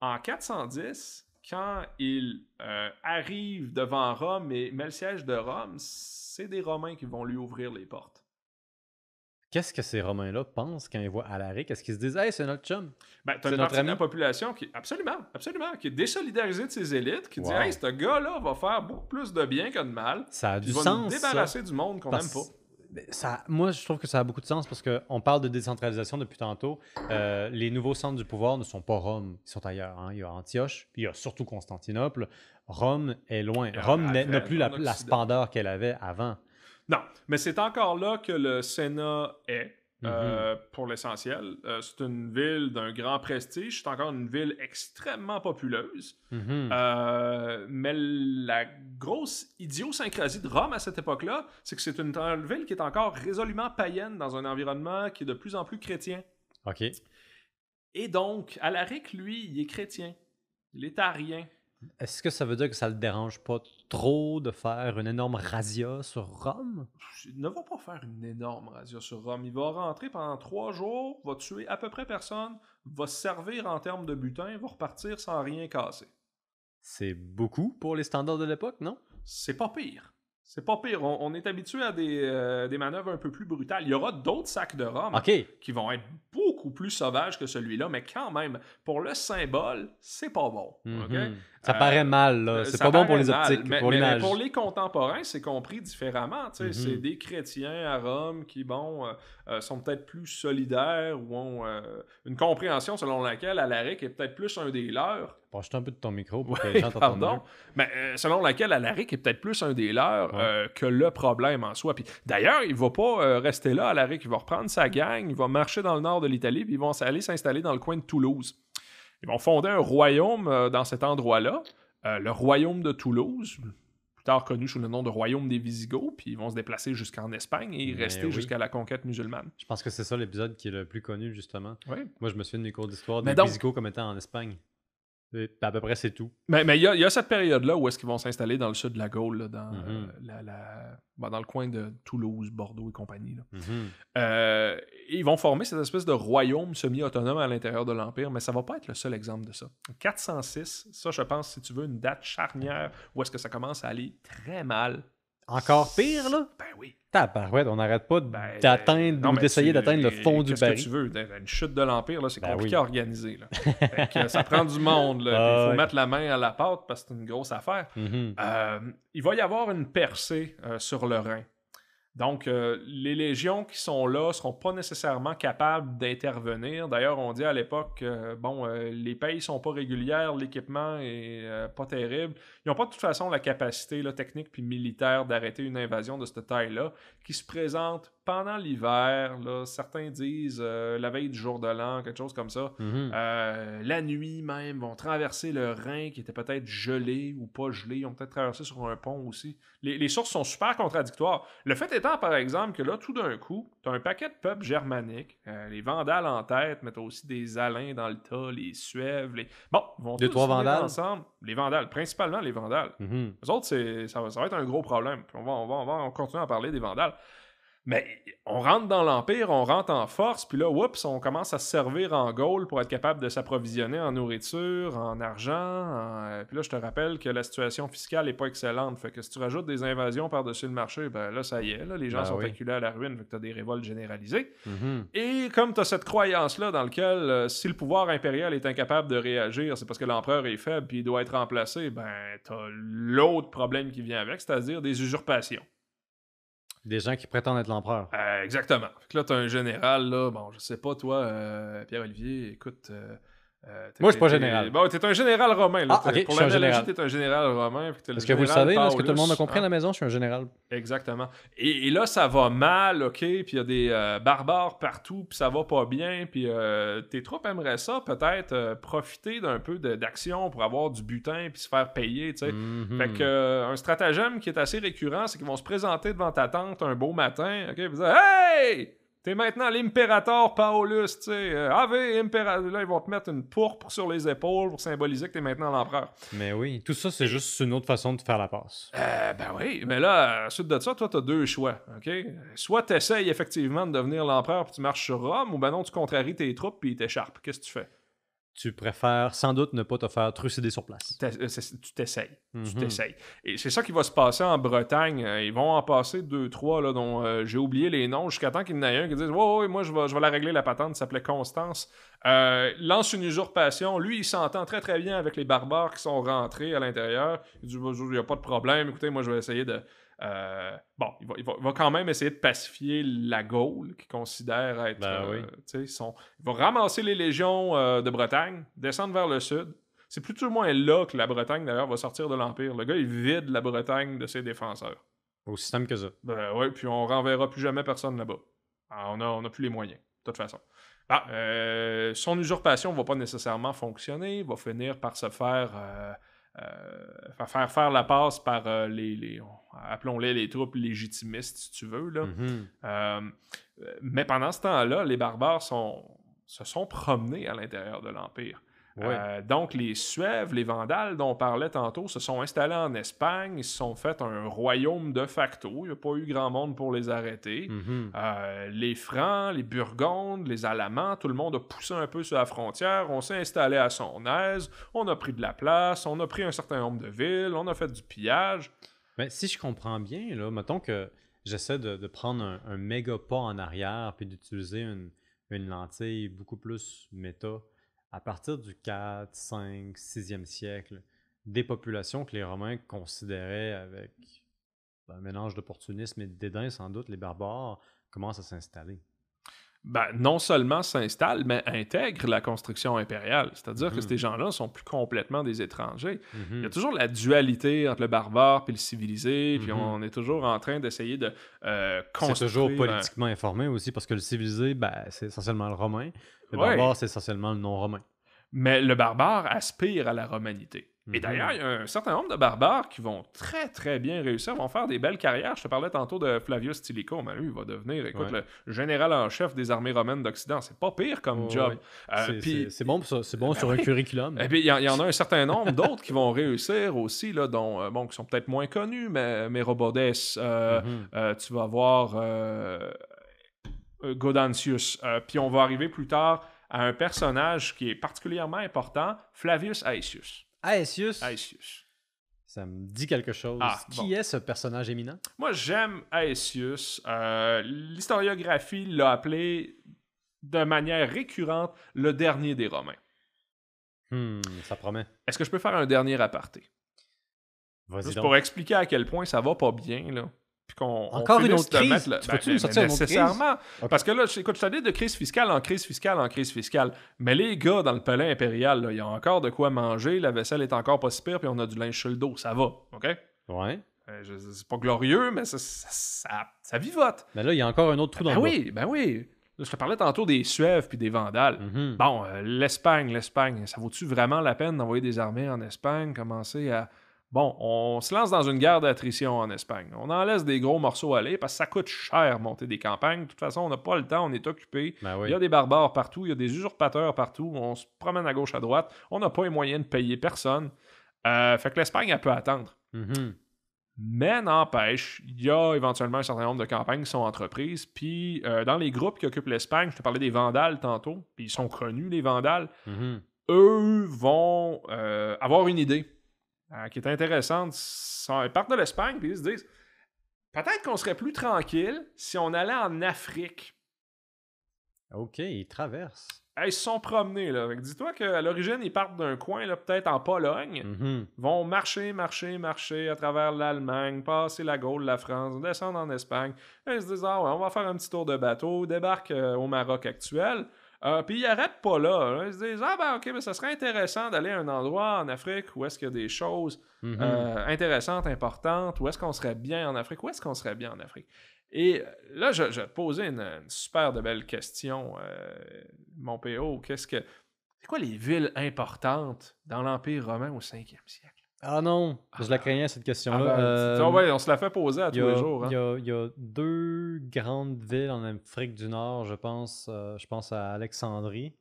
en 410, quand il euh, arrive devant Rome et met le siège de Rome, c'est des Romains qui vont lui ouvrir les portes. Qu'est-ce que ces Romains-là pensent quand ils voient Alaric? Est-ce qu'ils se disent, hey, c'est notre chum? Ben, t'as une partie de la population qui, absolument, absolument, qui est désolidarisée de ses élites, qui dit, hey, ce gars-là va faire beaucoup plus de bien que de mal. Ça a du Il va sens. nous ça. débarrasser du monde qu'on n'aime pas. Ça, moi, je trouve que ça a beaucoup de sens parce qu'on parle de décentralisation depuis tantôt. Euh, les nouveaux centres du pouvoir ne sont pas Rome, ils sont ailleurs. hein. Il y a Antioche, puis il y a surtout Constantinople. Rome est loin. Rome n'a plus la, la splendeur qu'elle avait avant. Non, mais c'est encore là que le Sénat est. Euh, pour l'essentiel. Euh, c'est une ville d'un grand prestige. C'est encore une ville extrêmement populeuse. Mhm. Euh, mais la grosse idiosyncrasie de Rome à cette époque-là, c'est que c'est une une ville qui est encore résolument païenne dans un environnement qui est de plus en plus chrétien. OK. Et donc, Alaric, lui, il est chrétien. Il est arien. Est-ce que ça veut dire que ça le dérange pas trop de faire une énorme razzia sur Rome? Il ne va pas faire une énorme razzia sur Rome. Il va rentrer pendant trois jours, va tuer à peu près personne, va se servir en termes de butin, va repartir sans rien casser. C'est beaucoup pour les standards de l'époque, non? C'est pas pire. C'est pas pire. On, on est habitué à des, euh, des manœuvres un peu plus brutales. Il y aura d'autres sacs de Rome qui vont être beaucoup plus sauvages que celui-là, mais quand même, pour le symbole, c'est pas bon. ok? Mhm. Ça Euh, paraît mal, là. Euh, C'est pas bon pour les optiques, mais, pour l'image. pour les contemporains, c'est compris différemment. C'est des chrétiens à Rome qui, bon, euh, euh, sont peut-être plus solidaires ou ont euh, une compréhension selon laquelle Alaric est peut-être plus un des leurs. Un peu de ton micro pour que Ouais, les gens t'entendent pardon. Mais euh, selon laquelle Alaric est peut-être plus un des leurs Ouais. euh, que le problème en soi. Puis d'ailleurs, il va pas euh, rester là, Alaric. Il va reprendre sa gang, il va marcher dans le nord de l'Italie, puis ils vont aller s'installer dans le coin de Toulouse. Ils vont fonder un royaume euh, dans cet endroit-là, euh, le royaume de Toulouse, plus tard connu sous le nom de royaume des Visigoths, puis ils vont se déplacer jusqu'en Espagne et y Mais rester oui. jusqu'à la conquête musulmane. Je pense que c'est ça l'épisode qui est le plus connu, justement. Oui. Moi, je me souviens de mes cours d'histoire des donc- Visigoths comme étant en Espagne. Et à peu près, c'est tout. Mais mais il y, a- il y a cette période-là où est-ce qu'ils vont s'installer dans le sud de la Gaule, là, dans, Mhm. euh, la, la- bon, dans le coin de Toulouse, Bordeaux et compagnie. là. Mhm. Euh, ils vont former cette espèce de royaume semi-autonome à l'intérieur de l'Empire, mais ça va pas être le seul exemple de ça. 406, ça, je pense, si tu veux, une date charnière où est-ce que ça commence à aller très mal. Encore pire, là? Ben oui. Tabarouette, on n'arrête pas Ben, d'atteindre non, ou d'essayer d'atteindre le fond du qu'est-ce que baril. tu veux? Une chute de l'Empire, là, c'est Ben compliqué oui. à organiser. là. Fait que ça prend du monde. Il faut ouais. mettre la main à la pâte parce que c'est une grosse affaire. Mhm. Euh, il va y avoir une percée euh, sur le Rhin. Donc, euh, les légions qui sont là seront pas nécessairement capables d'intervenir. D'ailleurs, on dit à l'époque, euh, bon, euh, les payes sont pas régulières, l'équipement est euh, pas terrible. Ils n'ont pas de toute façon la capacité là, technique puis militaire d'arrêter une invasion de cette taille-là, qui se présente pendant l'hiver. Certains disent euh, la veille du jour de l'an, quelque chose comme ça. Mhm. Euh, la nuit même, vont traverser le Rhin qui était peut-être gelé ou pas gelé. Ils ont peut-être traversé sur un pont aussi. Les, les sources sont super contradictoires. Le fait étant, par exemple, que là, tout d'un coup, tu as un paquet de peuples germaniques, euh, les Vandales en tête, mais tu aussi des Alains dans le tas, les Suèves, les... Bon, ils vont Deux, tous trois Vandales? ensemble. Les Vandales, principalement les Vandales. Mhm. Les autres, ça, va, ça va être un gros problème. On, va, on, va, on va continuer à parler des Vandales. Mais on rentre dans l'Empire, on rentre en force, puis là, oups, on commence à se servir en Gaule pour être capable de s'approvisionner en nourriture, en argent. en- euh, Puis là, je te rappelle que la situation fiscale n'est pas excellente. Fait que si tu rajoutes des invasions par-dessus le marché, ben là, ça y est, là, les gens Ben sont oui. acculés à la ruine, fait que tu as des révoltes généralisées. Mhm. Et comme tu as cette croyance-là dans laquelle euh, si le pouvoir impérial est incapable de réagir, c'est parce que l'empereur est faible puis il doit être remplacé, ben t'as l'autre problème qui vient avec, c'est-à-dire des usurpations. Des gens qui prétendent être l'empereur. Euh, exactement. Fait là, t'as un général, là, bon, je sais pas, toi, euh, Pierre-Olivier, écoute... euh, euh, Moi, je suis pas général. Bon, t'es un général romain, là. Ah, T'es- ok, Pour l'analogie, t'es un général romain. Est-ce que vous le savez? Est-ce que tout le monde a compris à hein? la maison? Je suis un général. Exactement. Et, et là, ça va mal, OK? Puis il y a des euh, barbares partout, puis ça va pas bien. Puis euh, tes troupes aimeraient ça, peut-être, profiter d'un peu d'action pour avoir du butin, puis se faire payer, tu sais. Mhm. Fait que, un stratagème qui est assez récurrent, c'est qu'ils vont se présenter devant ta tante un beau matin, OK? Puis dire Hey! T'es maintenant l'impérator Paulus, tu sais. euh, Ave impérator. Là, ils vont te mettre une pourpre sur les épaules pour symboliser que t'es maintenant l'empereur. Mais oui, tout ça, c'est juste une autre façon de faire la passe. Euh, ben oui, mais là, ensuite de ça, toi, t'as deux choix, OK? Soit t'essayes effectivement de devenir l'empereur puis tu marches sur Rome, ou ben non, tu contraries tes troupes puis ils t'échappent. Qu'est-ce que tu fais? Tu préfères sans doute ne pas te faire trucider sur place. Euh, Tu t'essayes. Tu Mhm. t'essayes. Et c'est ça qui va se passer en Bretagne. Euh, Ils vont en passer deux, trois, là, dont euh, j'ai oublié les noms, jusqu'à temps qu'il y en ait un qui dise Ouais, ouais, moi, je vais, je vais la régler la patente. S'appelait Constance. Euh, lance une usurpation. Lui, il s'entend très, très bien avec les barbares qui sont rentrés à l'intérieur. Il dit Il n'y a pas de problème. Écoutez, moi, je vais essayer de. Euh, bon, il va, il va- il va quand même essayer de pacifier la Gaule, qu'il considère être. Ben euh, oui. son- il va ramasser les légions euh, de Bretagne, descendre vers le sud. C'est plus ou moins là que la Bretagne, d'ailleurs, va sortir de l'Empire. Le gars, il vide la Bretagne de ses défenseurs. Aussi simple que ça. Ben ouais, puis on renverra plus jamais personne là-bas. Ah, on a, on a plus les moyens, de toute façon. Ah, euh, son usurpation va pas nécessairement fonctionner, il va finir par se faire, euh, euh, faire- faire la passe par les, les- appelons-les les troupes légitimistes, si tu veux. Là. Mhm. Euh, mais pendant ce temps-là, les barbares sont, se sont promenés à l'intérieur de l'Empire. Ouais. Euh, donc, les Suèves, les Vandales dont on parlait tantôt, se sont installés en Espagne. Ils se sont fait un royaume de facto. Il n'y a pas eu grand monde pour les arrêter. Mhm. Euh, les Francs, les Burgondes, les Alamans, tout le monde a poussé un peu sur la frontière. On s'est installé à son aise. On a pris de la place. On a pris un certain nombre de villes. On a fait du pillage. Mais si je comprends bien, là, mettons que j'essaie de, prendre un, un méga pas en arrière puis d'utiliser une, une lentille beaucoup plus méta. À partir du 4, 5, 6e siècle, des populations que les Romains considéraient avec ben, un mélange d'opportunisme et de dédain, sans doute, les barbares commencent à s'installer. Ben, non seulement s'installe, mais intègre la construction impériale. C'est-à-dire que Mhm. ces gens-là sont plus complètement des étrangers. Mhm. Il y a toujours la dualité entre le barbare et le civilisé, puis Mhm. on est toujours en train d'essayer de euh, C'est construire... toujours un- politiquement informé aussi, parce que le civilisé, ben, c'est essentiellement le romain. Le Ouais. barbare, c'est essentiellement le non-romain. Mais le barbare aspire à la romanité. Et Mhm. d'ailleurs, il y a un certain nombre de barbares qui vont très, très bien réussir, vont faire des belles carrières. Je te parlais tantôt de Flavius Stilicho, mais lui, il va devenir, écoute, Ouais. le général en chef des armées romaines d'Occident. C'est pas pire comme job. ouais. Euh, C'est- puis- c'est- c'est bon, pour ça. C'est bon Ben sur un oui. curriculum. Et puis, il y, en- il y en a un certain nombre d'autres qui vont réussir aussi, là, dont, euh, bon, qui sont peut-être moins connus, mais Mérobodes, euh, Mhm. tu vas voir. Euh, puis on va arriver plus tard à un personnage qui est particulièrement important, Flavius Aetius. Aesius, Aetius. ça me dit quelque chose. Ah, Qui bon. est ce personnage éminent? Moi, j'aime Aetius. Euh, L'historiographie l'a appelé de manière récurrente le dernier des Romains. Hmm, ça promet. Est-ce que je peux faire un dernier aparté? Vas-y Juste donc. pour expliquer à quel point ça va pas bien, là. Qu'on, on Encore une finisse autre crise? mettre le- Tu ben, sortir une autre crise? Nécessairement. Parce que là, je- écoute, je t'allais de crise fiscale en crise fiscale en crise fiscale. Mais les gars, dans le palais impérial, là, il y a encore de quoi manger, la vaisselle est encore pas si pire, puis on a du linge sur le dos. Ça va, OK? Ouais. Euh, c'est pas glorieux, mais ça, ça, ça, ça vivote. Mais là, il y a encore un autre trou dans Ben le oui, ben oui. Là, je te parlais tantôt des Suèves puis des Vandales. Mhm. Bon, euh, l'Espagne, l'Espagne, ça vaut-tu vraiment la peine d'envoyer des armées en Espagne, commencer à... Bon, on se lance dans une guerre d'attrition en Espagne. On en laisse des gros morceaux aller parce que ça coûte cher monter des campagnes. De toute façon, on n'a pas le temps, on est occupé. Ben Il y a des barbares partout, il y a des usurpateurs partout, on se promène à gauche, à droite. On n'a pas les moyens de payer personne. Euh, fait que l'Espagne, elle peut attendre. Mhm. Mais n'empêche, il y a éventuellement un certain nombre de campagnes qui sont entreprises. Puis euh, dans les groupes qui occupent l'Espagne, je te parlais des Vandales tantôt, puis ils sont connus, les Vandales, Mhm. eux vont euh, avoir une idée euh, qui est intéressante. Ils ils partent de l'Espagne, puis ils se disent peut-être qu'on serait plus tranquille si on allait en Afrique. Ok, il traverse. Hey, ils se sont promenés, là. Dis-toi qu'à l'origine, ils partent d'un coin, là, peut-être en Pologne. Mhm. vont marcher, marcher, marcher à travers l'Allemagne, passer la Gaule, la France, descendre en Espagne. Et ils se disent, ah ouais, on va faire un petit tour de bateau, débarquent euh, au Maroc actuel. Euh, puis ils arrêtent pas là, là. Ils se disent, ah ben ok, ben, ça serait intéressant d'aller à un endroit en Afrique où est-ce qu'il y a des choses Mhm. euh, intéressantes, importantes, où est-ce qu'on serait bien en Afrique, où est-ce qu'on serait bien en Afrique? Et euh, là, je, je vais te posais une, une super de belle question, euh, mon PO. Qu'est-ce que. C'est quoi les villes importantes dans l'Empire romain au 5e siècle? Ah non, je la craignais cette Ah question-là. ben, Euh, ouais, on se la fait poser à tous a, les jours. hein. il y a- il y a deux grandes villes en Afrique du Nord, je pense. euh, je pense à Alexandrie,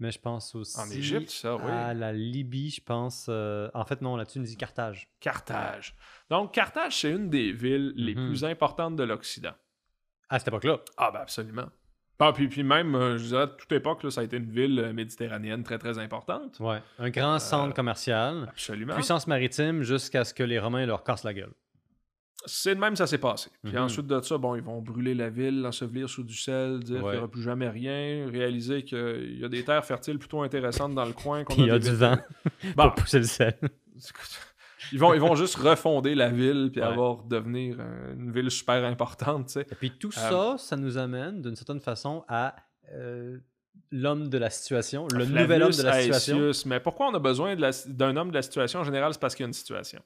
mais je pense aussi En Égypte, ça, oui. à la Libye, je pense. euh, en fait, non, la Tunisie, Carthage. Carthage. Donc, Carthage, c'est une des villes les Mhm. plus importantes de l'Occident. À cette époque-là. Ah, ben absolument. Ah, puis, puis même, euh, je dirais, à toute époque, là, ça a été une ville euh, méditerranéenne très, très importante. Ouais. Un grand centre commercial. Absolument. Puissance maritime jusqu'à ce que les Romains leur cassent la gueule. C'est de même que ça s'est passé. Puis Mhm. ensuite de ça, bon, ils vont brûler la ville, l'ensevelir sous du sel, dire qu'il n'y aura plus jamais rien, réaliser qu'il y a des terres fertiles plutôt intéressantes dans le coin. qu'on Puis il y a du vent Bon, pour pousser le sel. Écoute, Ils vont, ils vont juste refonder la ville puis Ouais. avoir devenir euh, une ville super importante, tu sais. Et puis tout Euh, ça, ça nous amène d'une certaine façon à euh, l'homme de la situation, le Flavius nouvel homme de la situation. Mais pourquoi on a besoin d'un homme de la situation en général? C'est parce qu'il y a une situation.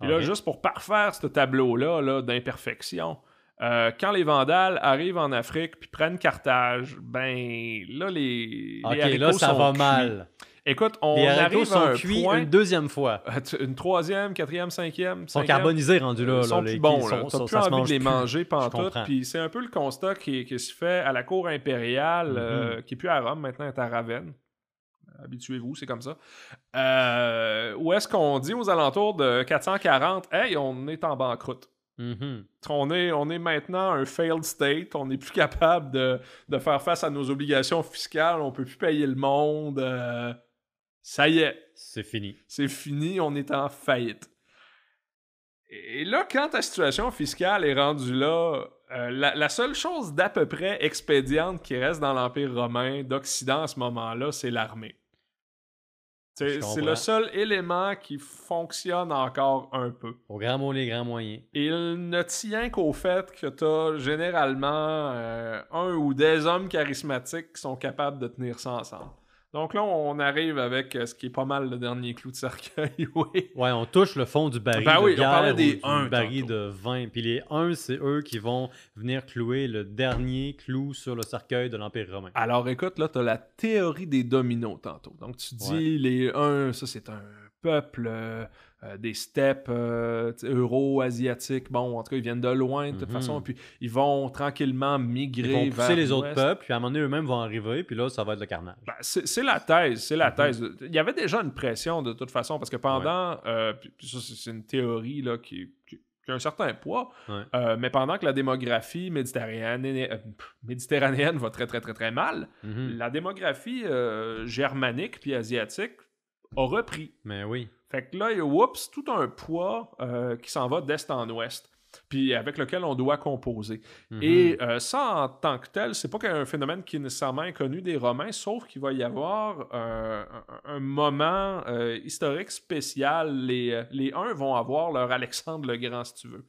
Puis là, Ok. juste pour parfaire ce tableau-là là, d'imperfection, euh, quand les Vandales arrivent en Afrique puis prennent Carthage, ben là, les, Ok, les haricots là, ça sont va cuits. mal. Écoute, on Les arrive sont à un cuits point... une deuxième fois. Une troisième, quatrième, cinquième, Ils sont carbonisés rendus là. Ils sont là, plus bons, ils là. sont- T'as plus envie de les plus. manger pantoute. Puis c'est un peu le constat qui, qui se fait à la cour impériale, Mhm. euh, qui est plus à Rome, maintenant est à Ravenne. Habituez-vous, c'est comme ça. Euh, où est-ce qu'on dit aux alentours de 440, hey, on est en banqueroute. Mhm. On est, on est maintenant un failed state. On n'est plus capable de, de faire face à nos obligations fiscales. On peut plus payer le monde. euh, ça y est, C'est fini. c'est fini, on est en faillite. Et là, quand ta situation fiscale est rendue là, euh, la, la seule chose d'à peu près expédiente qui reste dans l'Empire romain d'Occident à ce moment-là, c'est l'armée. C'est le seul élément qui fonctionne encore un peu. Au grand mot, les grands moyens. Il ne tient qu'au fait que tu as généralement euh, un ou des hommes charismatiques qui sont capables de tenir ça ensemble. Donc là, on arrive avec euh, ce qui est pas mal le dernier clou de cercueil, oui. Ouais, on touche le fond du baril Ben de oui, on bière parlait ou des du baril tantôt. de vin. Puis les uns, c'est eux qui vont venir clouer le dernier clou sur le cercueil de l'Empire romain. Alors écoute, là, tu as la théorie des dominos tantôt. Donc tu dis Ouais. les uns, ça c'est un peuple euh, des steppes euh, euro-asiatiques. Bon, en tout cas, ils viennent de loin de toute Mhm. façon, puis ils vont tranquillement migrer Ils vont vers pousser les autres peuples, puis à un moment donné, eux-mêmes vont arriver, puis là, ça va être le carnage. Ben, c'est la thèse, c'est la Mhm. thèse. Il y avait déjà une pression de toute façon, parce que pendant, euh, puis, puis ça c'est une théorie là, qui, qui- qui a un certain poids, Ouais. euh, mais pendant que la démographie méditerranéenne, euh, va très très très très mal, Mhm. la démographie euh, germanique puis asiatique a repris. Mais oui. Fait que là, il y a oups, tout un poids euh, qui s'en va d'est en ouest, puis avec lequel on doit composer. Mhm. Et euh, ça, en tant que tel, c'est pas un phénomène qui est nécessairement inconnu des Romains, sauf qu'il va y avoir euh, un, un moment historique spécial. Les, les uns vont avoir leur Alexandre le Grand, si tu veux.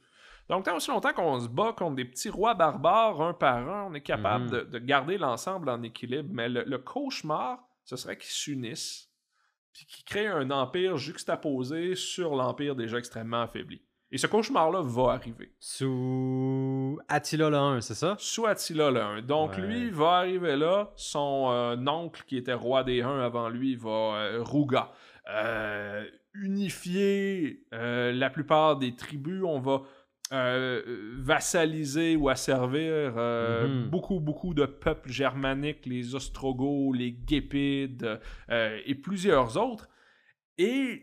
Donc, tant aussi longtemps qu'on se bat contre des petits rois barbares, un par un, on est capable Mhm. de, de garder l'ensemble en équilibre. Mais le, le cauchemar, ce serait qu'ils s'unissent, puis qu'ils créent un empire juxtaposé sur l'empire déjà extrêmement affaibli. Et ce cauchemar-là va arriver Sous Attila le 1, c'est ça? sous Attila le 1. Donc Ouais. lui va arriver là, son euh, oncle qui était roi des Huns avant lui va euh, Ruga. Euh, unifier euh, la plupart des tribus, on va euh, vassaliser ou asservir euh, Mhm. beaucoup, beaucoup de peuples germaniques, les Ostrogoths, les Gépides euh, et plusieurs autres. Et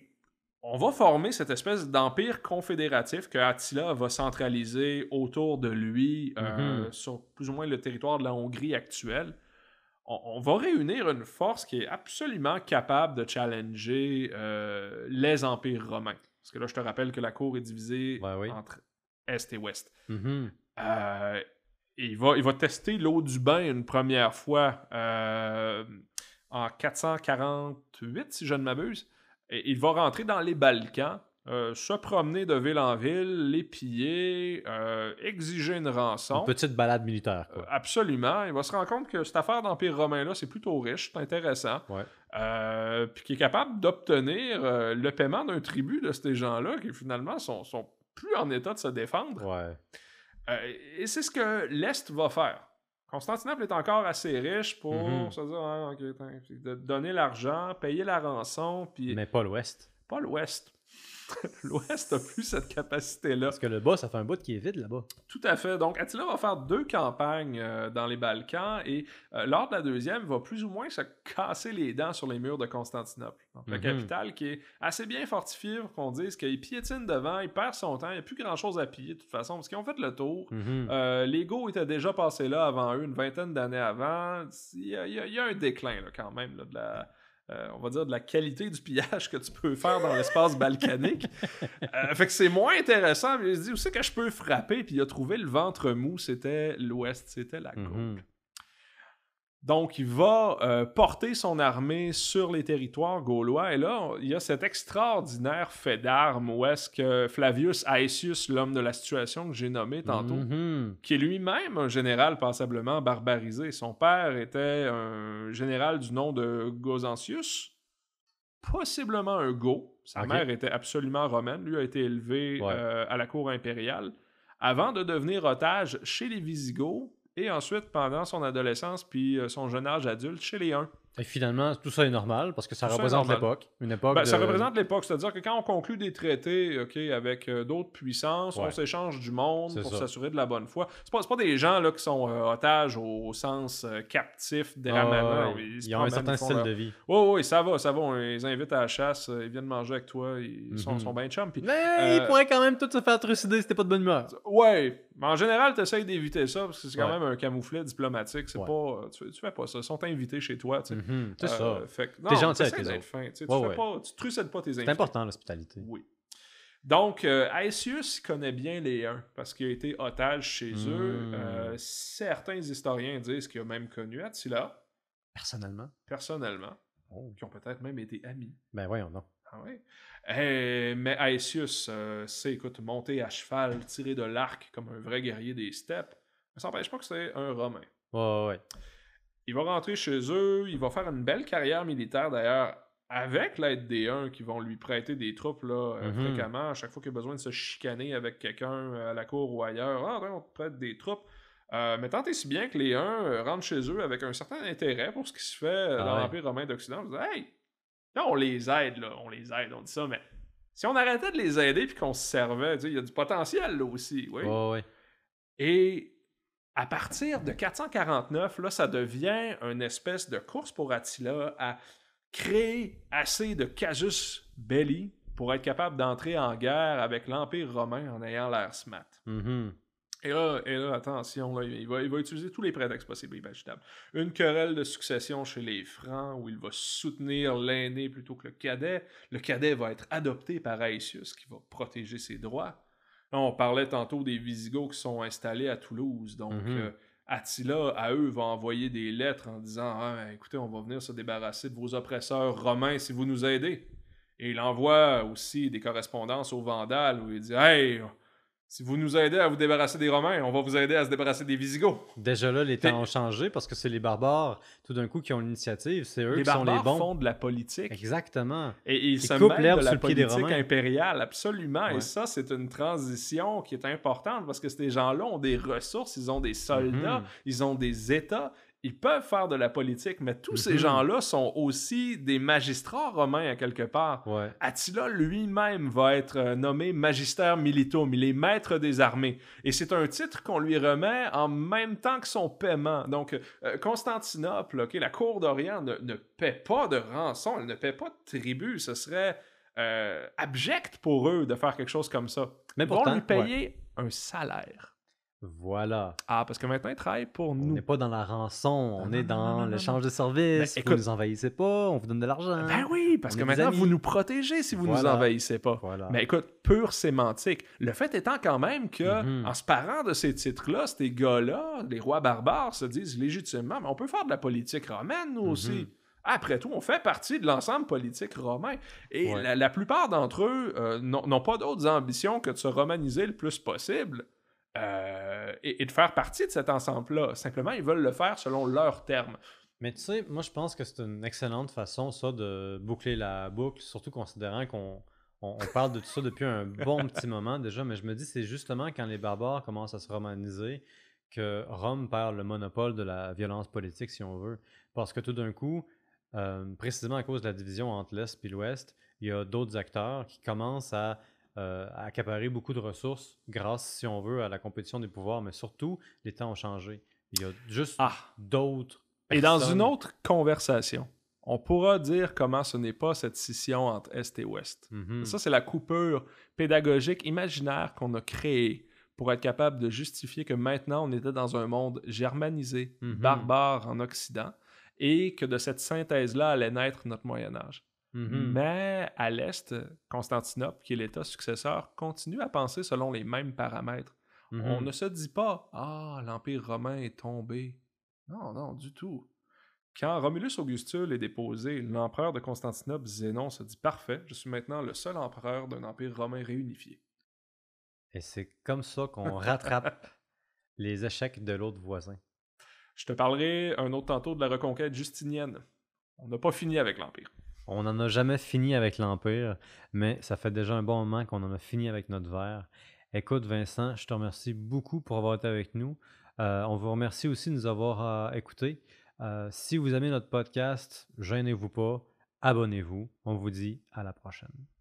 on va former cette espèce d'empire confédératif que Attila va centraliser autour de lui Mhm. sur plus ou moins le territoire de la Hongrie actuelle. On, on va réunir une force qui est absolument capable de challenger les empires romains. Parce que là, je te rappelle que la cour est divisée oui. entre Est et Ouest. Mhm. Euh, il, va, il va tester l'eau du bain une première fois euh, en 448, si je ne m'abuse. Et il va rentrer dans les Balkans, euh, se promener de ville en ville, les piller, exiger une rançon. Une petite balade militaire, quoi. absolument. Il va se rendre compte que cette affaire d'Empire romain-là, c'est plutôt riche, c'est intéressant. Ouais. Puis qui est capable d'obtenir le paiement d'un tribut de ces gens-là qui finalement sont, sont plus en état de se défendre. Ouais. Euh, et c'est ce que l'Est va faire. Constantinople est encore assez riche pour Mhm. se dire Ah, de donner l'argent, payer la rançon, puis Mais pas l'Ouest. pas l'Ouest. L'Ouest a plus cette capacité-là. Parce que le bas, ça fait un bout qui est vide là-bas. Tout à fait. Donc, Attila va faire deux campagnes euh, dans les Balkans et euh, lors de la deuxième, il va plus ou moins se casser les dents sur les murs de Constantinople. Donc, la Mhm. capitale qui est assez bien fortifiée pour qu'on dise qu'il piétine devant, il perd son temps, il n'y a plus grand-chose à piller de toute façon parce qu'ils ont fait le tour. Euh, les Goths étaient déjà passés là avant eux, une vingtaine d'années avant. Il y, a, il y a- il y a un déclin là, quand même là, de la. Euh, on va dire de la qualité du pillage que tu peux faire dans l'espace balkanique. Euh, fait que c'est moins intéressant, mais il se dit aussi que je peux frapper, puis il a trouvé le ventre mou, c'était l'ouest, c'était la côte. Donc, il va euh, porter son armée sur les territoires gaulois. Et là, il y a cet extraordinaire fait d'armes où est-ce que Flavius Aetius, l'homme de la situation que j'ai nommé tantôt, Mhm. qui est lui-même un général passablement barbarisé. Son père était un général du nom de Gozentius, possiblement un Go. Sa mère était absolument romaine. Lui a été élevé Ouais. euh, à la cour impériale avant de devenir otage chez les Visigoths et ensuite pendant son adolescence puis euh, son jeune âge adulte chez les Huns. Et finalement, tout ça est normal parce que ça Tout représente l'époque. Une époque. Ben, Ça représente l'époque, c'est-à-dire que quand on conclut des traités ok, avec euh, d'autres puissances, on s'échange du monde pour s'assurer de la bonne foi. C'est pas, pas des gens là, qui sont euh, otages au, au sens euh, captif des. Ah, ouais. Ils, ont un certain style leur- de vie. Oui, oui, ça va, ça va. On les invite à la chasse, ils viennent manger avec toi, ils sont, Mhm. sont bien chum. Puis, Mais ils pourraient quand même tous se faire trucider si pas de bonne humeur. ouais, mais en général, tu essayes d'éviter ça parce que c'est quand Ouais. même un camouflet diplomatique. C'est Ouais. pas, tu, tu fais pas ça. Ils sont invités chez toi. tu sais. C'est Euh, ça. T'es gentil avec les autres. fin, tu sais, Ouais, tu fais ouais. pas, tu trucides pas tes invités. C'est important l'hospitalité. Oui. Donc, euh, Aetius connaît bien les Huns parce qu'il a été otage chez eux. Mm. Euh, certains historiens disent qu'il a même connu Attila, Personnellement. personnellement, Oh. qui ont peut-être même été amis. Ben voyons donc. Ah oui? Eh, mais Aetius euh, sait, écoute, monter à cheval, tirer de l'arc comme un vrai guerrier des steppes. Mais ça n'empêche pas que c'est un Romain. Ouais, ouais. Il va rentrer chez eux, il va faire une belle carrière militaire d'ailleurs, avec l'aide des Huns qui vont lui prêter des troupes là, euh, Mhm. fréquemment, à chaque fois qu'il a besoin de se chicaner avec quelqu'un euh, à la cour ou ailleurs. Ah, ouais, on te prête des troupes. Euh, mais tant et si bien que les euh, rentrent chez eux avec un certain intérêt pour ce qui se fait Ah dans ouais. l'Empire romain d'Occident. Hey, là, on les aide, là, on les aide, on dit ça, mais si on arrêtait de les aider puis qu'on se servait, il y a du potentiel là aussi. Oui. Et à partir de 449, là, ça devient une espèce de course pour Attila à créer assez de casus belli pour être capable d'entrer en guerre avec l'Empire romain en ayant l'air smart. Mhm. Et là, et là attention, là, il, va, il va utiliser tous les prétextes possibles et imaginables. Une querelle de succession chez les Francs où il va soutenir l'aîné plutôt que le cadet. Le cadet va être adopté par Aetius qui va protéger ses droits. Là, on parlait tantôt des Visigoths qui sont installés à Toulouse. Donc, Mhm. euh, Attila, à eux, va envoyer des lettres en disant Ah, écoutez, on va venir se débarrasser de vos oppresseurs romains si vous nous aidez. Et il envoie aussi des correspondances aux Vandales où il dit Hey, si vous nous aidez à vous débarrasser des Romains, on va vous aider à se débarrasser des Visigoths. Déjà là, les temps ont changé parce que c'est les barbares, tout d'un coup, qui ont l'initiative. C'est eux Les qui sont les barbares bons. font de la politique. Exactement. Et ils Ils se coupent l'herbe la le pied des Romains. impériale, absolument. Ouais. Et ça, c'est une transition qui est importante parce que ces gens-là ont des ressources, ils ont des soldats, Mhm. ils ont des États, ils peuvent faire de la politique, mais tous ces Mhm. gens-là sont aussi des magistrats romains à quelque part. Ouais. Attila lui-même va être euh, nommé magister militum, il est maître des armées. Et c'est un titre qu'on lui remet en même temps que son paiement. Donc, euh, Constantinople, ok, la cour d'Orient ne, ne paie pas de rançon, elle ne paie pas de tribut. Ce serait euh, abject pour eux de faire quelque chose comme ça. Mais Ils vont pourtant, lui payer un salaire. Voilà. Ah, parce que maintenant, il travaille pour On nous. n'est pas dans la rançon, on Non, est dans l'échange de Ben, services. écoute- vous nous envahissez pas, on vous donne de l'argent. Ben oui, parce On que maintenant, amis. vous nous protégez si vous nous Voilà. envahissez pas. Voilà. Mais écoute, pure sémantique. Le fait étant quand même que, Mhm. en se parant de ces titres-là, ces gars-là, les rois barbares se disent légitimement, mais on peut faire de la politique romaine, nous aussi. Mhm. Après tout, on fait partie de l'ensemble politique romain. Et Ouais. la, la plupart d'entre eux euh, n'ont pas d'autres ambitions que de se romaniser le plus possible euh, et, de faire partie de cet ensemble-là. Simplement, ils veulent le faire selon leurs termes. Mais tu sais, moi je pense que c'est une excellente façon, ça, de boucler la boucle, surtout considérant qu'on on, on parle de tout ça depuis un bon petit moment déjà, mais je me dis c'est justement quand les barbares commencent à se romaniser que Rome perd le monopole de la violence politique, si on veut. Parce que tout d'un coup, euh, précisément à cause de la division entre l'Est et l'Ouest, il y a d'autres acteurs qui commencent à, euh, à accaparer beaucoup de ressources grâce, si on veut, à la compétition des pouvoirs, mais surtout, les temps ont changé. Il y a juste Ah! d'autres Et dans une autre conversation, on pourra dire comment ce n'est pas cette scission entre Est et Ouest. Mhm. Ça, c'est la coupure pédagogique imaginaire qu'on a créée pour être capable de justifier que maintenant on était dans un monde germanisé, Mhm. barbare en Occident, et que de cette synthèse-là allait naître notre Moyen Âge. Mhm. Mais à l'Est, Constantinople, qui est l'État successeur, continue à penser selon les mêmes paramètres. On ne se dit pas Ah, l'Empire romain est tombé. Non, non, du tout. Quand Romulus Augustule est déposé, l'empereur de Constantinople, Zénon, se dit Parfait, je suis maintenant le seul empereur d'un empire romain réunifié. Et c'est comme ça qu'on rattrape les échecs de l'autre voisin. Je te parlerai un autre tantôt de la reconquête justinienne. On n'a pas fini avec l'Empire. On n'en a jamais fini avec l'Empire, mais ça fait déjà un bon moment qu'on en a fini avec notre verre. Écoute, Vincent, je te remercie beaucoup pour avoir été avec nous. Euh, on vous remercie aussi de nous avoir euh, écoutés. Euh, si vous aimez notre podcast, gênez-vous pas, abonnez-vous. On vous dit à la prochaine.